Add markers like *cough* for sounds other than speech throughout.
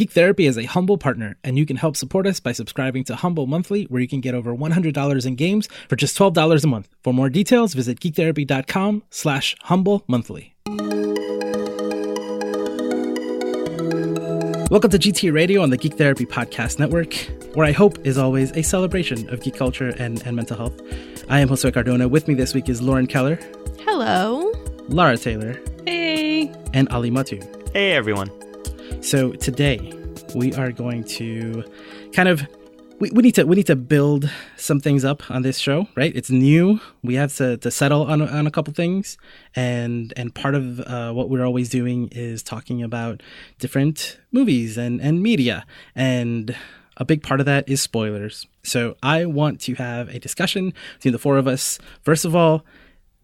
Geek Therapy is a humble partner, and you can help support us by subscribing to Humble Monthly, where you can get over $100 in games for just $12 a month. For more details, visit geektherapy.com slash humble monthly. Welcome to GT Radio on the Geek Therapy Podcast Network, where I hope is always a celebration of geek culture and, and mental health. I am Josue Cardona. With me this week is Lauren Keller. Hello. Lara Taylor. Hey. And Ali Mattu. Hey, everyone. So today we are going to kind of we, we need to we need to build some things up on this show, right? It's new. We have to, to settle on, on a couple things, and and part of uh, what we're always doing is talking about different movies and and media, and a big part of that is spoilers. So I want to have a discussion between the four of us. First of all,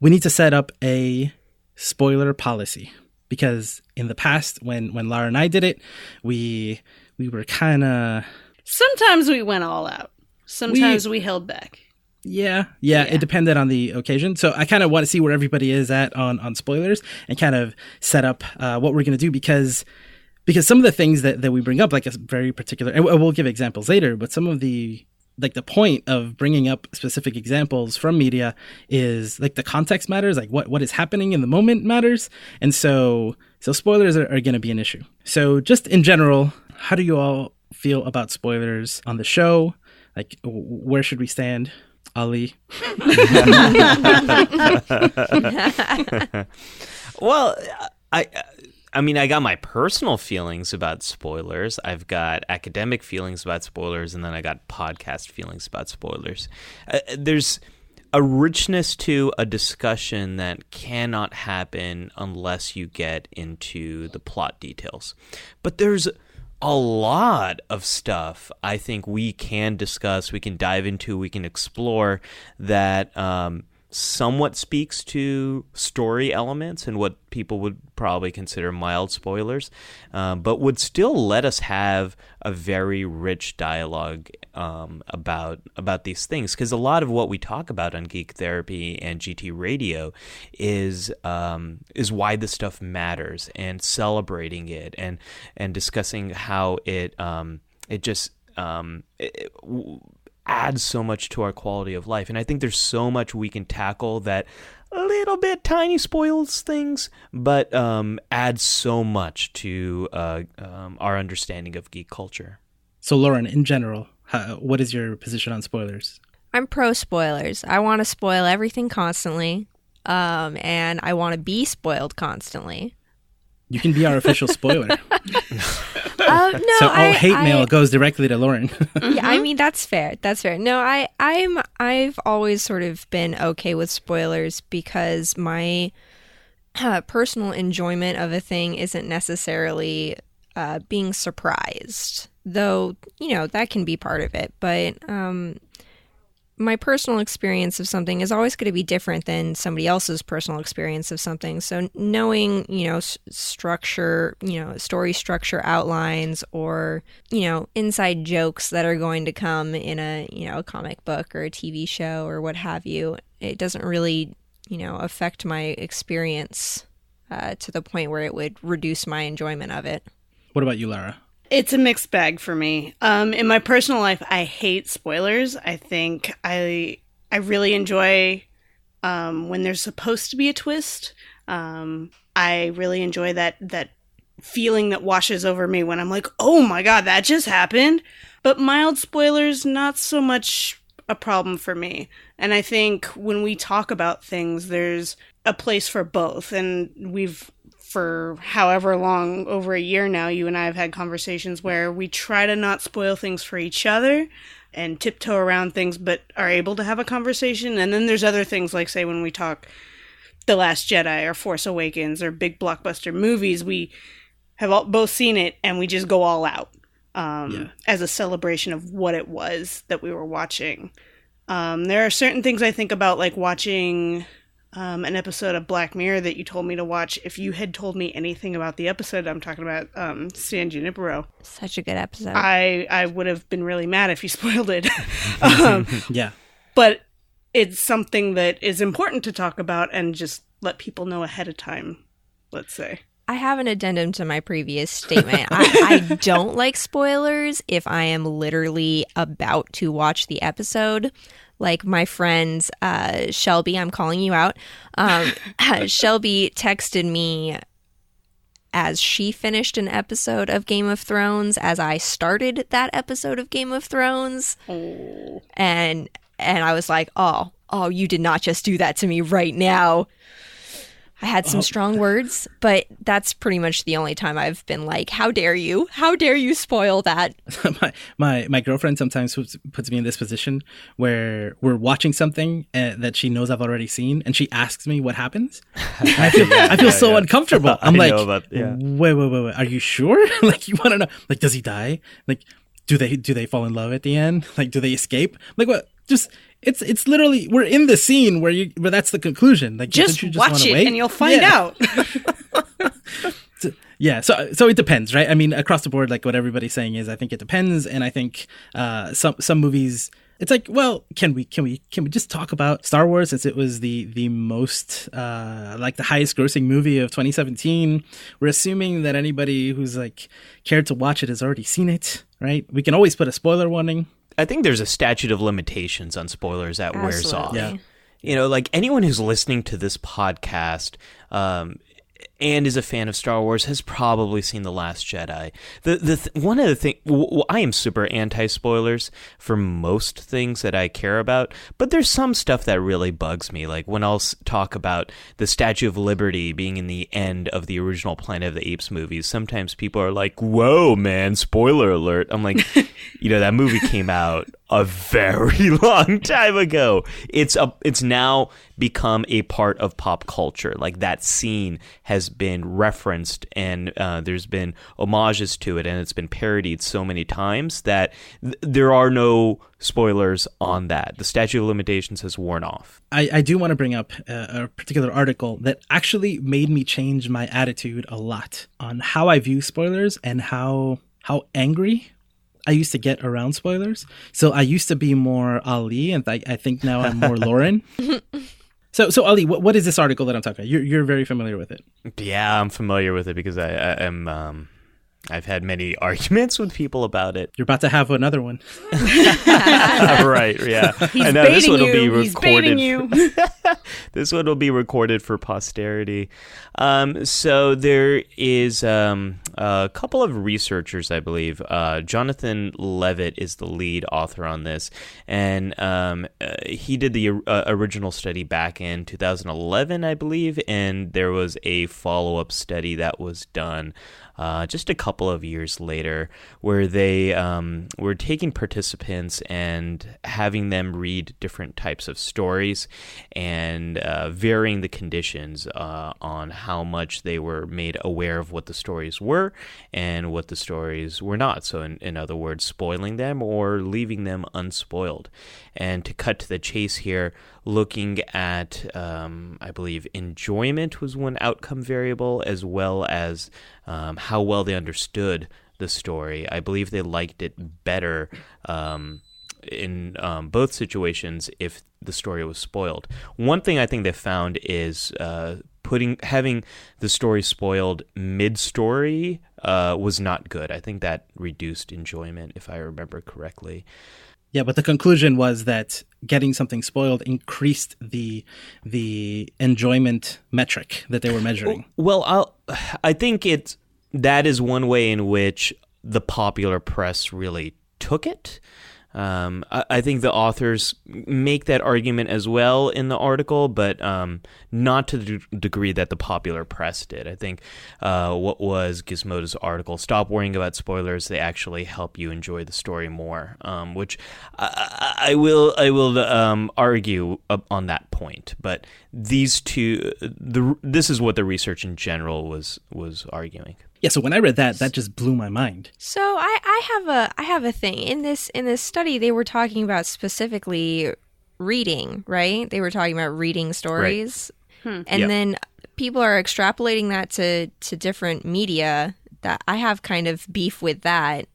we need to set up a spoiler policy because in the past when when Lara and I did it, we we were kind of Sometimes we went all out. Sometimes we, we held back. Yeah, yeah, yeah, it depended on the occasion. So I kind of want to see where everybody is at on on spoilers and kind of set up uh, what we're going to do because because some of the things that, that we bring up, like a very particular, and we'll give examples later, but some of the like the point of bringing up specific examples from media is like the context matters like what what is happening in the moment matters. And so so spoilers are, are going to be an issue. So just in general how do you all feel about spoilers on the show? Like where should we stand? Ali? *laughs* *laughs* Well i I mean, I got my personal feelings about spoilers. I've got academic feelings about spoilers, and then I got podcast feelings about spoilers. Uh, there's a richness to a discussion that cannot happen unless you get into the plot details. But there's a lot of stuff I think we can discuss, we can dive into, we can explore that. Um, somewhat speaks to story elements and what people would probably consider mild spoilers, um, but would still let us have a very rich dialogue um, about about these things. Because a lot of what we talk about on Geek Therapy and GT Radio is um, is why this stuff matters and celebrating it and and discussing how it um, it just um, it, adds so much to our quality of life. And I think there's so much we can tackle that a little bit tiny spoils things, but um, adds so much to uh, um, our understanding of geek culture. So, Lauren, in general, how, what is your position on spoilers? I'm pro spoilers. I want to spoil everything constantly, um, and I want to be spoiled constantly. You can be our official spoiler. *laughs* *laughs* Uh, no, so all I, hate I, mail goes directly to Lauren. yeah, I *laughs* mean that's fair. That's fair. No, I I'm I've always sort of been okay with spoilers because my uh, personal enjoyment of a thing isn't necessarily uh, being surprised, though you know that can be part of it. But um, my personal experience of something is always going to be different than somebody else's personal experience of something. So knowing, you know, s- structure, you know, story structure outlines or, you know, inside jokes that are going to come in a, you know, a comic book or a TV show or what have you, it doesn't really, you know, affect my experience uh, to the point where it would reduce my enjoyment of it. What about you, Lara? It's a mixed bag for me. Um, in my personal life, I hate spoilers. I think I I really enjoy um, when there's supposed to be a twist. Um, I really enjoy that that feeling that washes over me when I'm like, oh my god, that just happened. But mild spoilers, not so much a problem for me. And I think when we talk about things, there's a place for both. And we've for however long, over a year now, you and I have had conversations where we try to not spoil things for each other and tiptoe around things, but are able to have a conversation. And then there's other things like, say, when we talk The Last Jedi or Force Awakens or big blockbuster movies, we have all, both seen it and we just go all out um, yeah. as a celebration of what it was that we were watching. Um, there are certain things I think about, like watching um, an episode of Black Mirror that you told me to watch. If you had told me anything about the episode, I'm talking about um, San Junipero. Such a good episode. I I would have been really mad if you *laughs* spoiled it. *laughs* um, *laughs* yeah, but it's something that is important to talk about and just let people know ahead of time. Let's say. I have an addendum to my previous statement. I, I don't like spoilers if I am literally about to watch the episode. Like my friend uh, Shelby, I'm calling you out. Um, *laughs* *laughs* Shelby texted me as she finished an episode of Game of Thrones as I started that episode of Game of Thrones. And and I was like, "Oh, oh, you did not just do that to me right now." I had some strong words, but that's pretty much the only time I've been like, "How dare you? How dare you spoil that?" *laughs* my, my my girlfriend sometimes puts, puts me in this position where we're watching something uh, that she knows I've already seen, and she asks me what happens. *laughs* I feel I feel so uncomfortable. *laughs* I'm I like, know about- yeah. wait, wait, wait, wait. Are you sure? like, you want to know? Like, does he die? Like, do they do they fall in love at the end? Like, do they escape? Like, what? Just it's it's literally we're in the scene where you where that's the conclusion. Like, Just, don't watch it wait? and you'll find Yeah. out. *laughs* Yeah, so so it depends, right? I mean, across the board, like what everybody's saying is, I think it depends, and I think uh, some some movies, it's like, well, can we can we can we just talk about Star Wars since it was the the most uh, like the highest grossing movie of 2017? We're assuming that anybody who's like cared to watch it has already seen it, right? We can always put a spoiler warning. I think there's a statute of limitations on spoilers that wears off. Yeah. You know, like anyone who's listening to this podcast um, and is a fan of Star Wars has probably seen The Last Jedi. The the th- one of the thing I am super anti spoilers for most things that I care about, but there's some stuff that really bugs me. Like when I'll s- talk about the Statue of Liberty being in the end of the original Planet of the Apes movies, sometimes people are like, "Whoa, man! Spoiler alert!" I'm like, *laughs* you know, that movie came out a very *laughs* long time ago. It's a it's now become a part of pop culture. Like that scene has been referenced and uh, there's been homages to it and it's been parodied so many times that th- there are no spoilers on that. The statute of limitations has worn off. I, I do want to bring up a, a particular article that actually made me change my attitude a lot on how I view spoilers and how how angry I used to get around spoilers. So I used to be more Ali, and I, I think now I'm more *laughs* Lauren. *laughs* So so Ali, what, what is this article that I'm talking about? You're you're very familiar with it. Yeah, I'm familiar with it because I, I am. Um, I've had many *laughs* arguments with people about it. You're about to have another one. *laughs* right? Yeah, *laughs* He's I know this one will you. be He's baiting recorded. you. this one will be recorded for posterity. Um, so there is um, a couple of researchers, I believe. Uh, Jonathan Leavitt is the lead author on this, and um, uh, he did the uh, original study back in 2011, I believe, and there was a follow-up study that was done. Uh, just a couple of years later, where they um, were taking participants and having them read different types of stories and uh, varying the conditions uh, on how much they were made aware of what the stories were and what the stories were not. So, in, in other words, spoiling them or leaving them unspoiled. And to cut to the chase here, looking at, um, I believe, enjoyment was one outcome variable, as well as um, how well they understood the story. I believe they liked it better um, in um, both situations if the story was spoiled. One thing I think they found is uh, putting having the story spoiled mid-story uh, was not good. I think that reduced enjoyment, if I remember correctly. Yeah, but the conclusion was that getting something spoiled increased the the enjoyment metric that they were measuring. Well, I'll, I think it that is one way in which the popular press really took it. Um, I, I think the authors make that argument as well in the article, but um, not to the d- degree that the popular press did. I think uh, what was Gizmodo's article, "Stop worrying about spoilers; they actually help you enjoy the story more," um, which I, I will I will um, argue on that point. But these two, the this is what the research in general was was arguing. Yeah, so when I read that, that just blew my mind. So I, I have a I have a thing in this in this study they were talking about specifically reading right they were talking about reading stories hmm. and Yep. then people are extrapolating that to to different media that I have kind of beef with that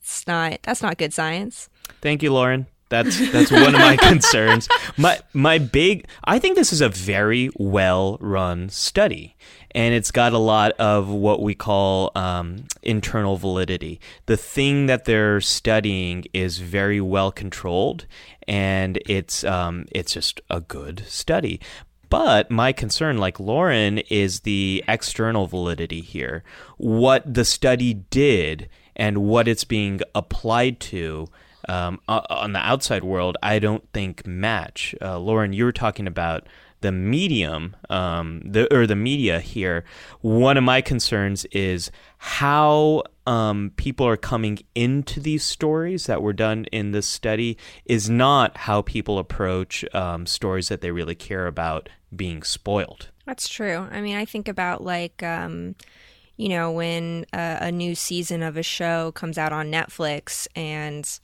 it's not that's not good science Thank you, Lauren. That's that's one of my *laughs* concerns. My my big I think this is a very well run study, and it's got a lot of what we call um, internal validity. The thing that they're studying is very well controlled, and it's um, it's just a good study. But my concern, like Lauren, is the external validity here. What the study did and what it's being applied to um, on the outside world, I don't think match. Uh, Lauren, you were talking about the medium, um, the or the media here. One of my concerns is how um, people are coming into these stories that were done in this study is not how people approach um, stories that they really care about being spoiled. That's true. I mean, I think about like um, you know, when uh, a new season of a show comes out on Netflix and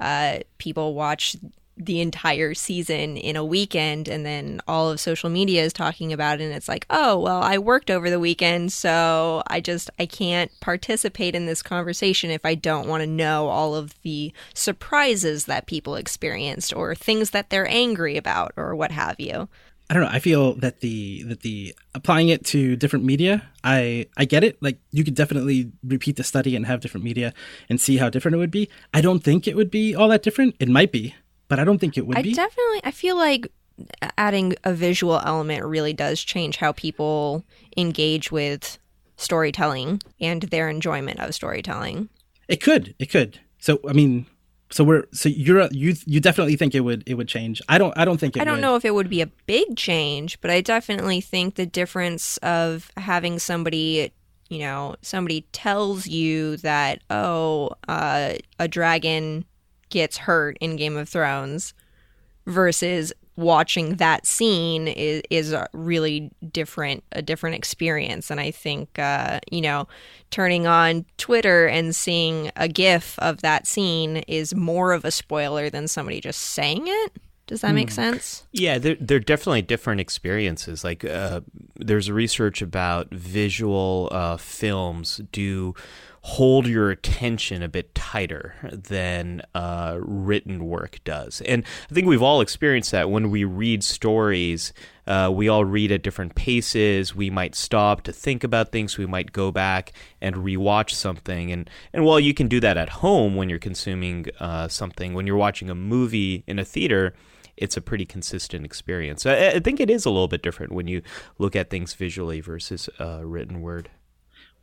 uh, people watch the entire season in a weekend and then all of social media is talking about it and it's like oh well i worked over the weekend so i just i can't participate in this conversation if i don't want to know all of the surprises that people experienced or things that they're angry about or what have you I don't know. I feel that the that the applying it to different media, I I get it. Like you could definitely repeat the study and have different media and see how different it would be. I don't think it would be all that different. It might be, but I don't think it would I be. definitely I feel like adding a visual element really does change how people engage with storytelling and their enjoyment of storytelling. It could. It could. So I mean, so we're so you're you you definitely think it would it would change. I don't I don't think it I don't would. know if it would be a big change, but I definitely think the difference of having somebody, you know, somebody tells you that oh, uh, a dragon gets hurt in Game of Thrones versus watching that scene is is a really different a different experience. And i think uh, you know turning on twitter and seeing a gif of that scene is more of a spoiler than somebody just saying it. Does that make sense? Yeah, they're, they're definitely different experiences. Like, uh, there's research about visual uh, films do hold your attention a bit tighter than uh, written work does. And I think we've all experienced that when we read stories. Uh, we all read at different paces. We might stop to think about things. We might go back and rewatch something. And and while you can do that at home when you're consuming uh, something, when you're watching a movie in a theater, it's a pretty consistent experience. I, I think it is a little bit different when you look at things visually versus uh, written word.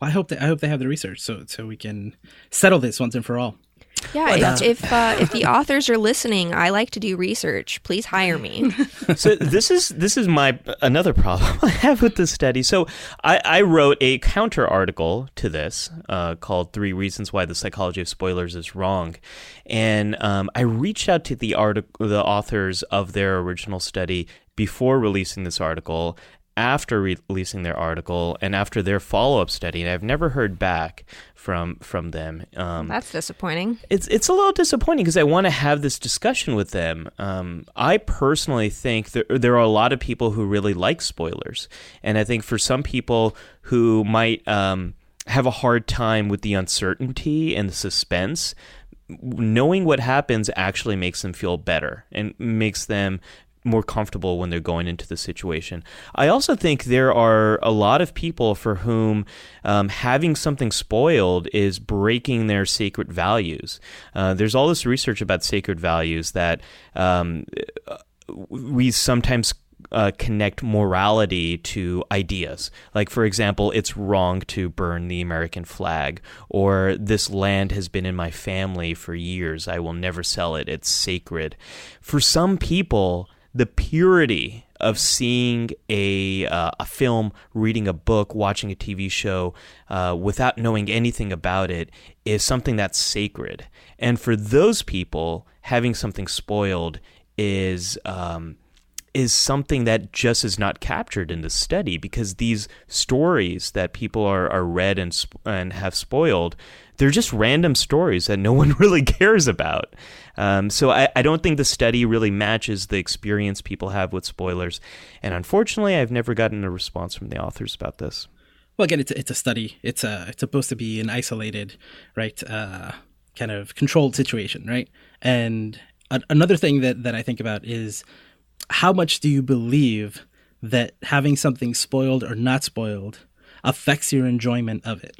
Well, I hope that I hope they have the research so so we can settle this once and for all. yeah if if, uh, if the authors are listening i like to do research please hire me *laughs* so this is this is my another problem *laughs* I have with this study. So I, I wrote a counter article to this uh, called Three Reasons Why the Psychology of Spoilers is Wrong," and um, I reached out to the article, the authors of their original study before releasing this article. After re- releasing their article and after their follow up study, and I've never heard back from from them. Um, that's disappointing it's it's a little disappointing because I want to have this discussion with them. Um, I personally think there there are a lot of people who really like spoilers, and I think for some people who might um, have a hard time with the uncertainty and the suspense, knowing what happens actually makes them feel better and makes them more comfortable when they're going into the situation. I also think there are a lot of people for whom um, having something spoiled is breaking their sacred values. Uh, there's all this research about sacred values that um, we sometimes uh, connect morality to ideas. Like, for example, it's wrong to burn the American flag, or this land has been in my family for years. I will never sell it. It's sacred. For some people, the purity of seeing a uh, a film, reading a book, watching a TV show uh, without knowing anything about it is something that's sacred. And for those people, having something spoiled is um, is something that just is not captured in the study because these stories that people are, are read and and have spoiled they're just random stories that no *laughs* one really cares about. Um, so I, I don't think the study really matches the experience people have with spoilers. And unfortunately, I've never gotten a response from the authors about this. Well, again, it's it's a study. It's a it's supposed to be an isolated, right, uh, kind of controlled situation, right? And a- another thing that that I think about is how much do you believe that having something spoiled or not spoiled affects your enjoyment of it.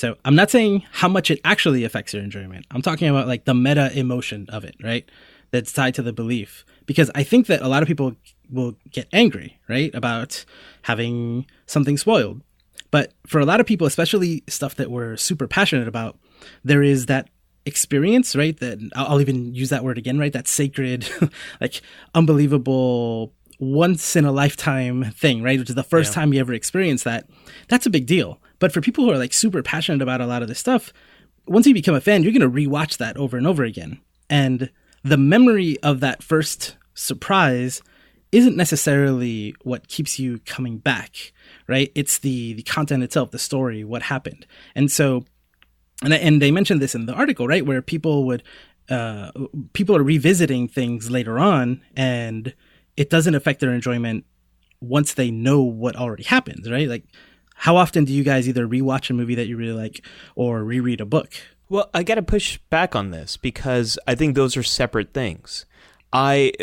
So I'm not saying how much it actually affects your enjoyment. I'm talking about like the meta emotion of it, right? That's tied to the belief. Because I think that a lot of people will get angry, right? About having something spoiled. But for a lot of people, especially stuff that we're super passionate about, there is that experience, right? That I'll even use that word again, right? That sacred, *laughs* like unbelievable, once in a lifetime thing, right? Which is the first Yeah. time you ever experience that. That's a big deal. But for people who are like super passionate about a lot of this stuff, once you become a fan, you're going to rewatch that over and over again. And the memory of that first surprise isn't necessarily what keeps you coming back, right? It's the the content itself, the story, what happened. And so and and they mentioned this in the article, right, where people would uh, people are revisiting things later on, and it doesn't affect their enjoyment once they know what already happens, right? Like, how often do you guys either rewatch a movie that you really like or reread a book? Well, I got to push back on this because I think those are separate things. I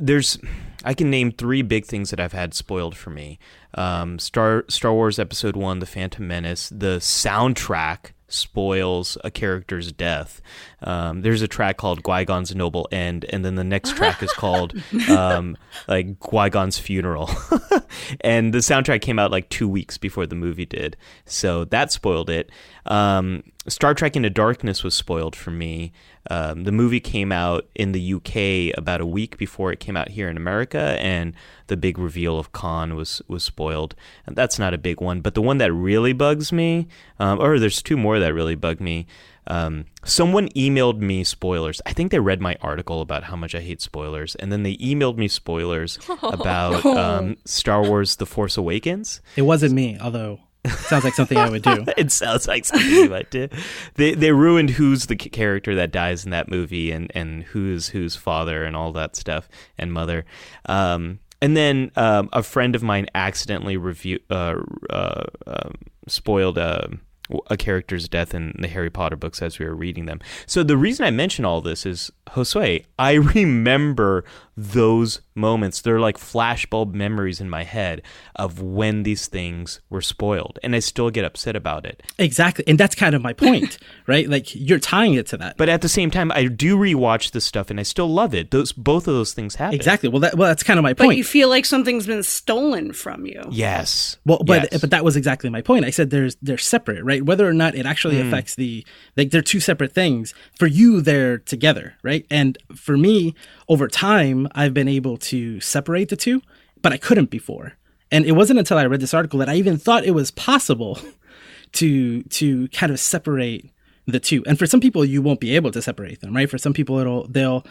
there's I can name three big things that I've had spoiled for me. Um, Star Star Wars Episode One, The Phantom Menace. The soundtrack spoils a character's death. Um, there's a track called Qui Gon's Noble End, and then the next track is called *laughs* um, like Qui Gon's Funeral. *laughs* and the soundtrack came out like two weeks before the movie did, so that spoiled it. Um, Star Trek Into Darkness was spoiled for me. Um, the movie came out in the UK about a week before it came out here in America, and the big reveal of Khan was was spoiled. And that's not a big one, but the one that really bugs me, um, or there's two more that really bug me. Um, someone emailed me spoilers. I think they read my article about how much I hate spoilers, and then they emailed me spoilers *laughs* about um, Star Wars: The Force Awakens. It wasn't me, although it sounds like something I would do. *laughs* it sounds like something you might do. They they ruined who's the character that dies in that movie and and who's whose father and all that stuff and mother. Um, and then um, a friend of mine accidentally review uh, uh, um spoiled uh, a character's death in the Harry Potter books as we were reading them. So the reason I mention all this is Josue, I remember those moments. They're like flashbulb memories in my head of when these things were spoiled, and I still get upset about it. Exactly. And that's kind of my point, *laughs* right? Like you're tying it to that. But at the same time, I do rewatch this stuff, and I still love it. Those both of those things happen. exactly. Well, that, well, that's kind of my point. But point. you feel like something's been stolen from you. Yes. Well, but Yes. but that was exactly my point. I said there's they're separate, right? Whether or not it actually mm. affects the like they're two separate things. For you, they're together, right? And for me, over time, I've been able to separate the two, but I couldn't before. And it wasn't until I read this article that I even thought it was possible *laughs* to to kind of separate the two. And for some people, you won't be able to separate them, right? For some people, it'll they'll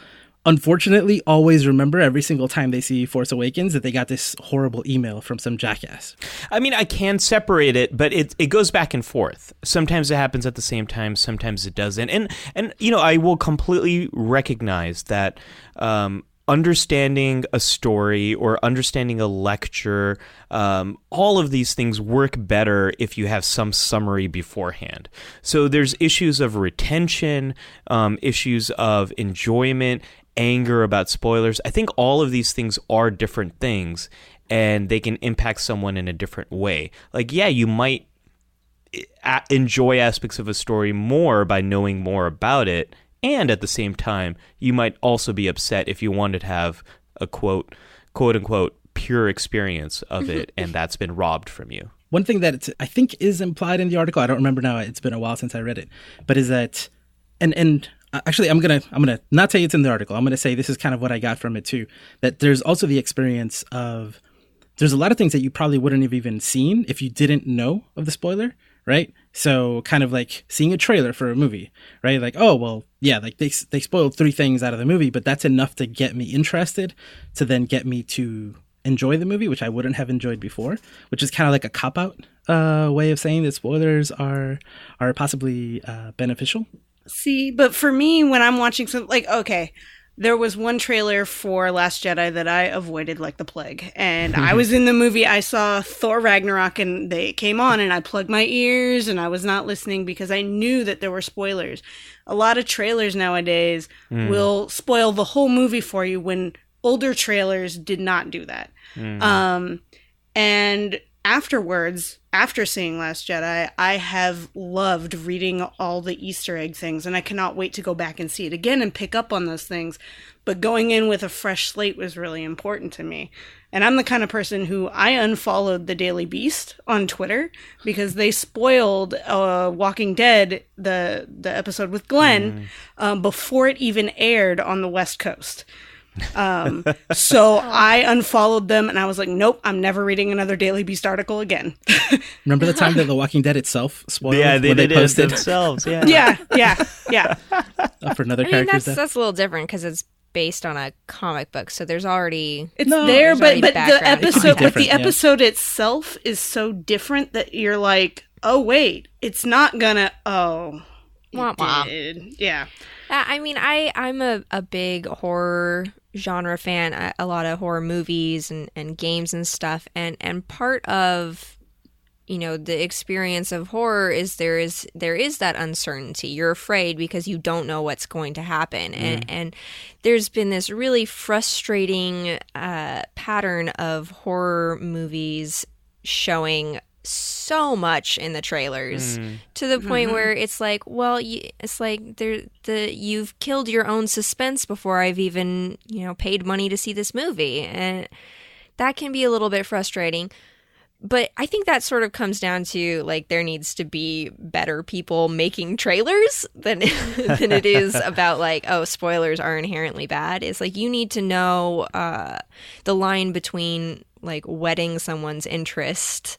unfortunately always remember every single time they see Force Awakens that they got this horrible email from some jackass. I mean, I can separate it, but it it goes back and forth. Sometimes it happens at the same time, sometimes it doesn't. And and you know, I will completely recognize that um, understanding a story or understanding a lecture, um, all of these things work better if you have some summary beforehand. So there's issues of retention, um, issues of enjoyment, anger about spoilers. I think all of these things are different things and they can impact someone in a different way. Like, yeah, you might enjoy aspects of a story more by knowing more about it, and at the same time, you might also be upset if you wanted to have a quote, quote unquote, pure experience of it, *laughs* and that's been robbed from you. One thing that I think is implied in the article, I don't remember now. It's been a while since I read it, but is that, and and uh, actually, I'm gonna I'm gonna not say it's in the article. I'm gonna say this is kind of what I got from it too. That there's also the experience of there's a lot of things that you probably wouldn't have even seen if you didn't know of the spoiler, right? So kind of like seeing a trailer for a movie, right? Like, oh well, yeah, like they they spoiled three things out of the movie, but that's enough to get me interested, to then get me to enjoy the movie, which I wouldn't have enjoyed before, which is kind of like a cop out uh, way of saying that spoilers are are possibly uh, beneficial. See, but for me, when I'm watching something like, okay, there was one trailer for Last Jedi that I avoided like the plague. And I *laughs* was in the movie, I saw Thor Ragnarok and they came on and I plugged my ears and I was not listening because I knew that there were spoilers. A lot of trailers nowadays will spoil the whole movie for you when older trailers did not do that. Um, and afterwards, after seeing Last Jedi, I have loved reading all the Easter egg things, and I cannot wait to go back and see it again and pick up on those things. But going in with a fresh slate was really important to me. And I'm the kind of person who I unfollowed the Daily Beast on Twitter because they spoiled uh, Walking Dead, the the episode with Glenn, um, before it even aired on the West Coast. Um, so I unfollowed them and I was like, nope, I'm never reading another Daily Beast article again. *laughs* Remember the time that The Walking Dead itself spoiled Yeah, they when did they it themselves. Yeah. yeah, yeah, yeah. *laughs* for another I mean, that's that's a little different because it's based on a comic book, so there's already It's No, there, there's but but the background. It could be episode, but different, the yeah. episode itself is so different that you're like, oh wait, it's not gonna. Oh, it Wah, wah. yeah. Uh, I mean, I I'm a, a big horror genre fan. I, a lot of horror movies and, and games and stuff. And and part of you know the experience of horror is there is there is that uncertainty. You're afraid because you don't know what's going to happen. And and there's been this really frustrating uh, pattern of horror movies showing so much in the trailers to the point where it's like, well, you, it's like there the you've killed your own suspense before I've even you know paid money to see this movie, and that can be a little bit frustrating. But I think that sort of comes down to like there needs to be better people making trailers than *laughs* than it is *laughs* about like oh spoilers are inherently bad. It's like you need to know uh, the line between like whetting someone's interest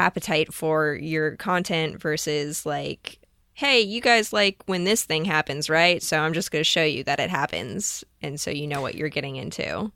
appetite for your content versus like hey you guys like when this thing happens right? So i'm just going to show you that it happens and so you know what you're getting into.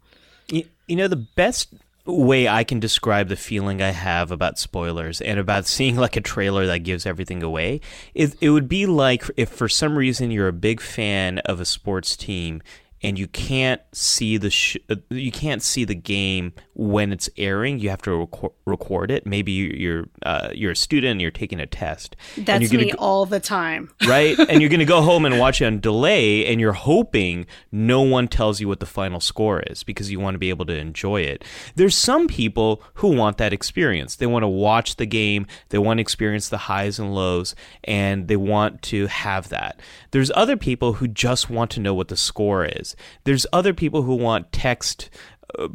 You, you know, the best way I can describe the feeling I have about spoilers and about *laughs* seeing like a trailer that gives everything away is it would be like if for some reason you're a big fan of a sports team and you can't see the sh- uh, you can't see the game when it's airing. You have to record, record it. Maybe you- you're uh, you're a student and you're taking a test. That's me go- all the time. *laughs* right? and you're going to go home and watch it on delay, and you're hoping no one tells you what the final score is because you want to be able to enjoy it. There's some people who want that experience. They want to watch the game, they want to experience the highs and lows, and they want to have that. There's other people who just want to know what the score is. There's other people who want text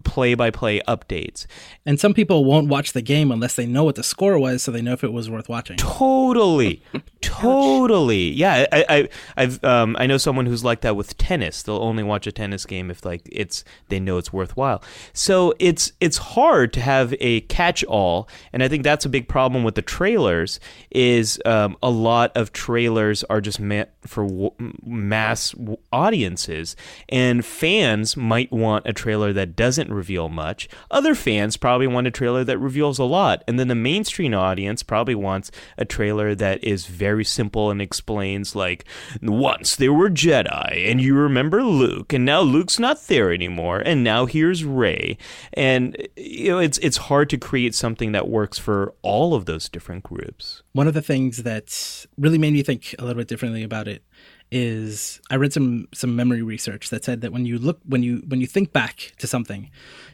play by play updates. And some people won't watch the game unless they know what the score was, so they know if it was worth watching. Totally, *laughs* totally. Yeah, I, I, I've, um, I know someone who's like that with tennis. They'll only watch a tennis game if like it's they know it's worthwhile. So it's it's hard to have a catch all, and I think that's a big problem with the trailers. Is um, a lot of trailers are just meant for w- mass w- audiences, and fans might want a trailer that doesn't reveal much. Other fans probably want a trailer that reveals a lot, and then the mainstream audience probably wants a trailer that is very simple and explains like once there were Jedi and you remember Luke and now Luke's not there anymore and now here's Rey and you know it's it's hard to create something that works for all of those different groups. One of the things that really made me think a little bit differently about it is I read some some memory research that said that when you look when you when you think back to something,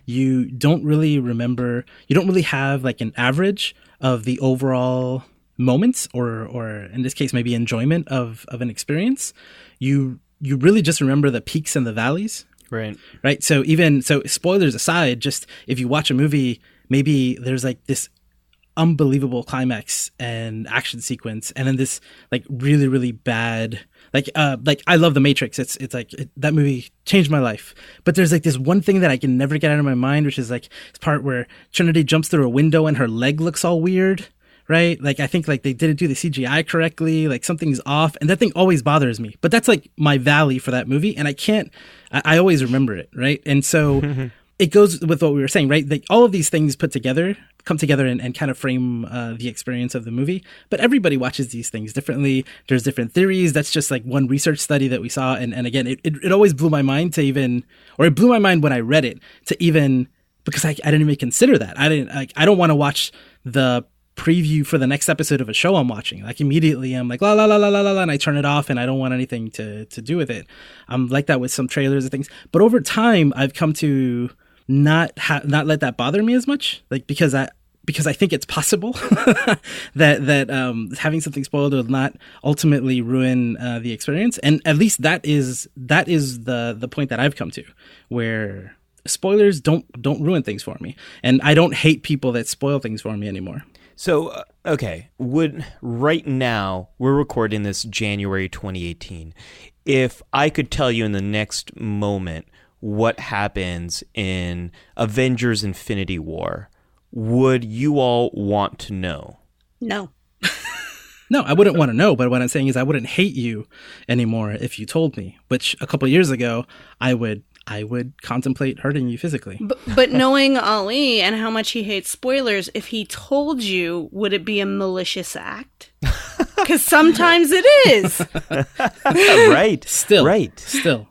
you don't really remember you don't really have like an average of the overall moments or or in this case maybe enjoyment of of an experience. You you really just remember the peaks and the valleys Right. right? So even so, spoilers aside, just if you watch a movie, maybe there's like this unbelievable climax and action sequence, and then this like really really bad like uh like I love The Matrix. It's it's like it, that movie changed my life. But there's like this one thing that I can never get out of my mind, which is like this part where Trinity jumps through a window and her leg looks all weird. Right? Like I think like they didn't do the CGI correctly, like something's off, and that thing always bothers me. But that's like my valley for that movie, and I can't I, I always remember it, right? And so *laughs* it goes with what we were saying, right? Like all of these things put together come together and, and kind of frame uh, the experience of the movie. But everybody watches these things differently. There's different theories. That's just like one research study that we saw. And, and again, it, it, it always blew my mind to even, or it blew my mind when I read it to even, because I, I didn't even consider that. I didn't, like, I don't want to watch the preview for the next episode of a show I'm watching. Like immediately I'm like la la la la la la and I turn it off and I don't want anything to to do with it. I'm like that with some trailers and things. But over time I've come to not ha- not let that bother me as much like because I because I think it's possible *laughs* that that um, having something spoiled will not ultimately ruin uh, the experience, and at least that is that is the the point that I've come to, where spoilers don't don't ruin things for me, and I don't hate people that spoil things for me anymore. So, uh, okay, would right now we're recording this January 2018. If I could tell you in the next moment what happens in Avengers Infinity War, would you all want to know? No. *laughs* No, I wouldn't want to know, but what I'm saying is I wouldn't hate you anymore if you told me, which a couple years ago I would I would contemplate hurting you physically. But, but *laughs* knowing Ali and how much he hates spoilers, if he told you, would it be a malicious act? *laughs* Because sometimes it is. right. Still, Right. Still,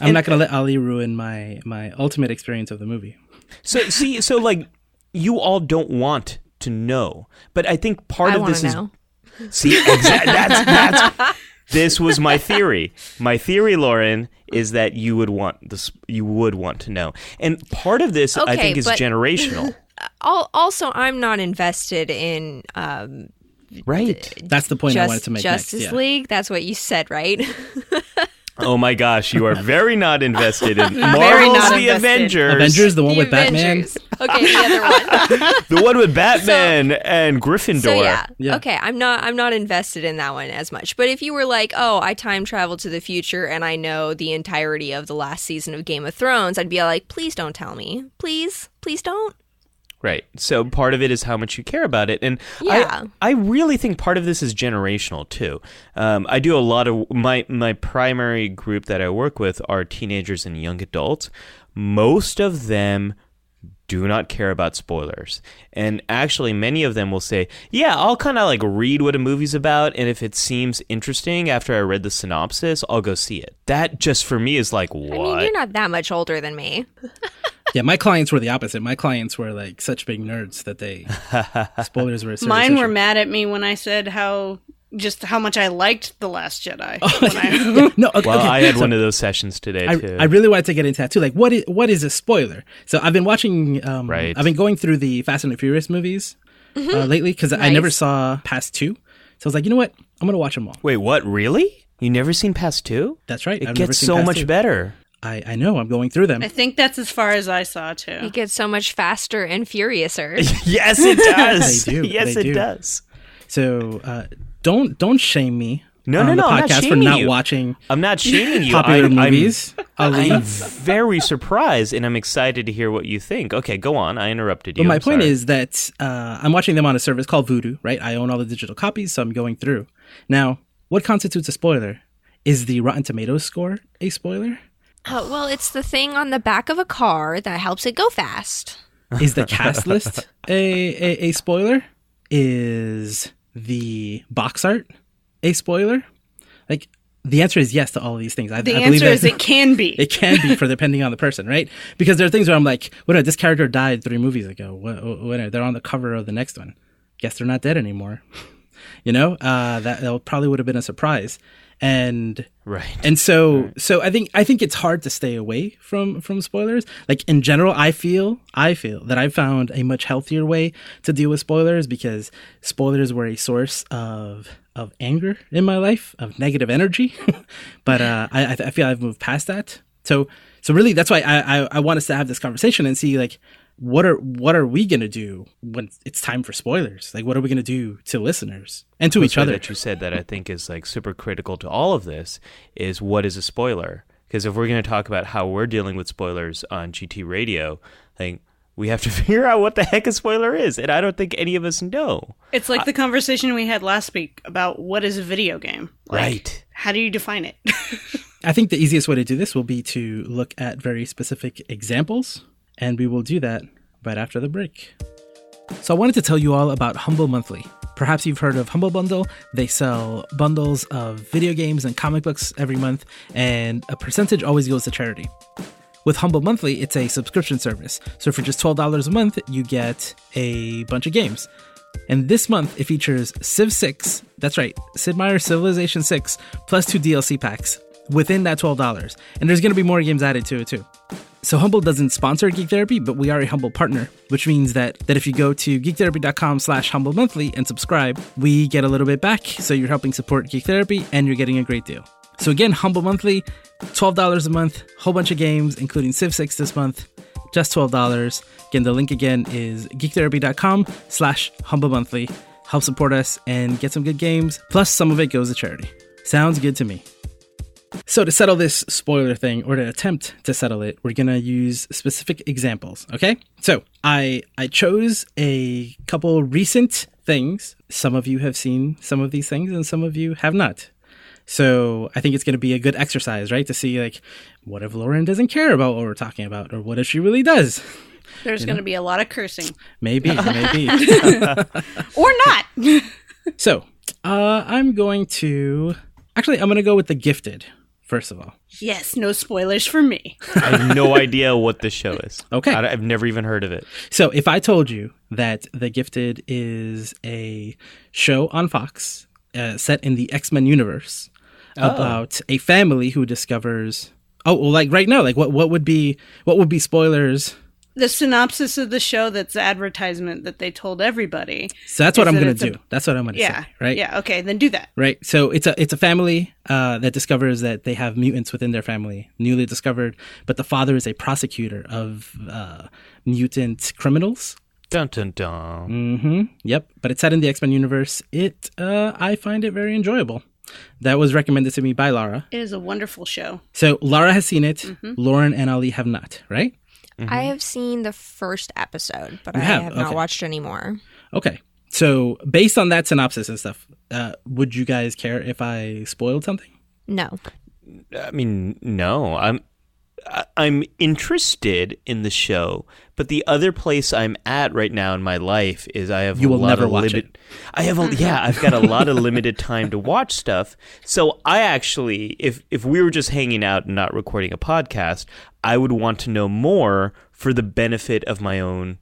I'm not gonna let Ali ruin my my ultimate experience of the movie. So see, so like you all don't want to know, but I think part I of this to is see exactly that's that's this was my theory. My theory, Lauren, is that you would want this. You would want to know, and part of this I think is but- generational. *laughs* Also, I'm not invested in um, right. That's the point I wanted to make Justice next. Yeah. League. That's what you said, right? *laughs* Oh my gosh, you are very not invested in *laughs* Very Marvel's not The invested. Avengers. Avengers, the one The with Batman. Okay, the other one. *laughs* the one with Batman and Gryffindor. So yeah. Yeah. Okay, I'm not I'm not invested in that one as much. But if you were like, "Oh, I time traveled to the future and I know the entirety of the last season of Game of Thrones," I'd be like, "Please don't tell me. Please, please don't." Right. So part of it is how much you care about it, and Yeah. I I really think part of this is generational too. Um, I do a lot of my my primary group that I work with are teenagers and young adults. Most of them do not care about spoilers, and actually many of them will say, "Yeah, I'll kind of like read what a movie's about, and if it seems interesting after I read the synopsis, I'll go see it." That just for me is like what. I mean, you're not that much older than me. *laughs* Yeah, my clients were the opposite. My clients were like such big nerds that they *laughs* spoilers were. a serious Mine were mad at me when I said how just how much I liked The Last Jedi. Oh, when I- *laughs* *laughs* no, okay, well, okay. I had So one of those sessions today I, too. I really wanted to get into that too. Like, what is what is a spoiler? So I've been watching. Um, Right. I've been going through the Fast and the Furious movies uh, lately because I never saw past two. So I was like, you know what? I'm gonna watch them all. Wait, what? Really? You never seen past two? That's right. It I've never gets seen so past much two. better. I I know. I'm going through them. I think that's as far as I saw too. It gets so much faster and furiouser. *laughs* yes, it does. They do, Yes, they it do. does. So uh, don't don't shame me. No, on no, the no, I'm not podcast for not you. watching I'm not shaming you. popular I'm, I'm- movies. *laughs* I'm, very surprised, and I'm excited to hear what you think. Okay, go on. I interrupted you. But my I'm point sorry. is that uh, I'm watching them on a service called Vudu, right? I own all the digital copies, so I'm going through. Now, what constitutes a spoiler? Is the Rotten Tomatoes score a spoiler? Oh, well, it's the thing on the back of a car that helps it go fast. Is the cast list *laughs* a, a, a spoiler? Is the box art a spoiler? Like, the answer is yes to all of these things. I, the I believe answer is it can be. *laughs* It can be for depending on the person, right? Because there are things where I'm like, what? This character died three movies ago. What? what they're on the cover of the next one. Guess they're not dead anymore. *laughs* you know, uh, that, that probably would have been a surprise. And right. and so so I think I think it's hard to stay away from from spoilers. Like in general, I feel I feel that I found a much healthier way to deal with spoilers because spoilers were a source of of anger in my life, of negative energy. *laughs* but uh, I I I feel I've moved past that. So so really, that's why I, I I want us to have this conversation and see like what are what are we gonna do when it's time for spoilers? Like what are we gonna do to listeners and to each other? that you said that I think is like super critical to all of this is what is a spoiler? Because if we're going to talk about how we're dealing with spoilers on GT Radio, like we have to *laughs* figure out what the heck a spoiler is, and I don't think any of us know. It's like the conversation we had last week about what is a video game. Like, Right. How do you define it? *laughs* I think the easiest way to do this will be to look at very specific examples and we will do that right after the break. So I wanted to tell you all about Humble Monthly. Perhaps you've heard of Humble Bundle. They sell bundles of video games and comic books every month, and a percentage always goes to charity. With Humble Monthly, it's a subscription service. So for just $12 a month, you get a bunch of games. And this month, it features Civ 6, that's right, Sid Meier's Civilization 6, plus two DLC packs within that $12. And there's going to be more games added to it too. So Humble doesn't sponsor Geek Therapy, but we are a Humble partner, which means that that if you go to geektherapy.com slash humble monthly and subscribe, we get a little bit back. So you're helping support Geek Therapy and you're getting a great deal. So again, Humble Monthly, $12 a month, whole bunch of games, including Civ 6 this month, just $12. Again, the link again is geektherapy.com slash humble monthly. Help support us and get some good games. Plus, some of it goes to charity. Sounds good to me. So to settle this spoiler thing, or to attempt to settle it, we're gonna use specific examples. Okay. So I I chose a couple recent things. Some of you have seen some of these things, and some of you have not. So I think it's gonna be a good exercise, right? To see like, what if Lauren doesn't care about what we're talking about, or what if she really does? There's going to be a lot of cursing. Maybe, *laughs* maybe. Or not. *laughs* so uh, I'm going to actually I'm gonna go with the gifted first of all. yes, no spoilers for me. *laughs* I have no idea what this show is. Okay. I, have never even heard of it. So if I told you that The Gifted is a show on Fox uh, set in the X Men universe about a family who discovers oh well like right now like what what would be what would be spoilers The synopsis of the show that's the advertisement that they told everybody. so that's what I'm that gonna it's a- do that's what I'm gonna Yeah. say right Yeah. Okay. Then do that. right so it's a it's a family uh, that discovers that they have mutants within their family newly discovered but the father is a prosecutor of uh, mutant criminals Dun dun dun. Mm-hmm. Yep. But it's set in the X Men universe. It uh I find it very enjoyable. That was recommended to me by Lara. It is a wonderful show. So Lara has seen it. Lauren and Ali have not, right? I have seen the first episode, but You I have? have, not Okay. watched any more. Okay. So based on that synopsis and stuff, uh, would you guys care if I spoiled something? No. I mean, no. I'm I- I'm interested in the show, but the other place I'm at right now in my life is I have You a will lot never of watch limit- it. I have a *laughs* yeah, I've got a lot of limited time to watch stuff. So I actually if if we were just hanging out and not recording a podcast, I would want to know more for the benefit of my own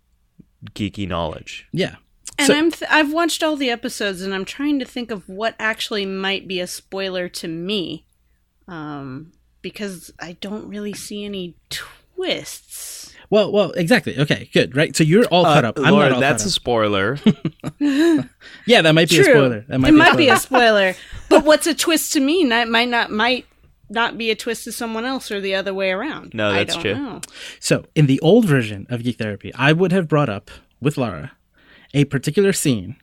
geeky knowledge. Yeah. And So- I'm th- I've watched all the episodes, and I'm trying to think of what actually might be a spoiler to me, um, because I don't really see any twists. Well, well, exactly. Okay, good. Right. So you're all caught up. I'm Uh, not all that's caught a spoiler. *laughs* Yeah, that might be a spoiler. That might it be might be a spoiler. spoiler, *laughs* but what's a twist to me? Not might not might not be a twist to someone else, or the other way around. No, I that's don't true. know. So, in the old version of Geek Therapy, I would have brought up with Lara a particular scene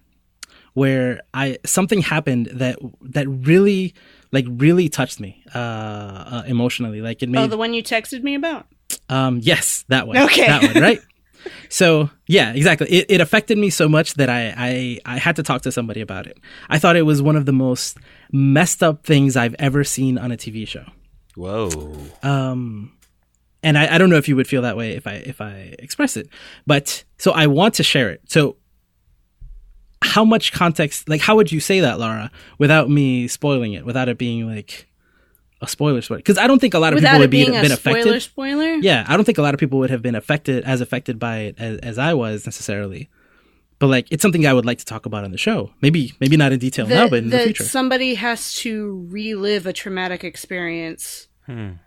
where I something happened that that really like really touched me uh, uh emotionally. Like it made Oh, the one you texted me about. um yes that one. Okay. that one right? *laughs* So yeah exactly. It, it affected me so much that I, I i had to talk to somebody about it. I thought it was one of the most messed up things i've ever seen on a tv show. Whoa. um and I, I don't know if you would feel that way if i if i express it but so i want to share it. So how much context like how would you say that Lara without me spoiling it without it being like a spoiler spoiler? Because i don't think a lot of people would it be being a been spoiler, affected. spoiler. yeah i don't think a lot of people would have been affected as affected by it as, as i was necessarily. But like it's something i would like to talk about on the show. Maybe maybe not in detail now but in the, that future. somebody has to relive a traumatic experience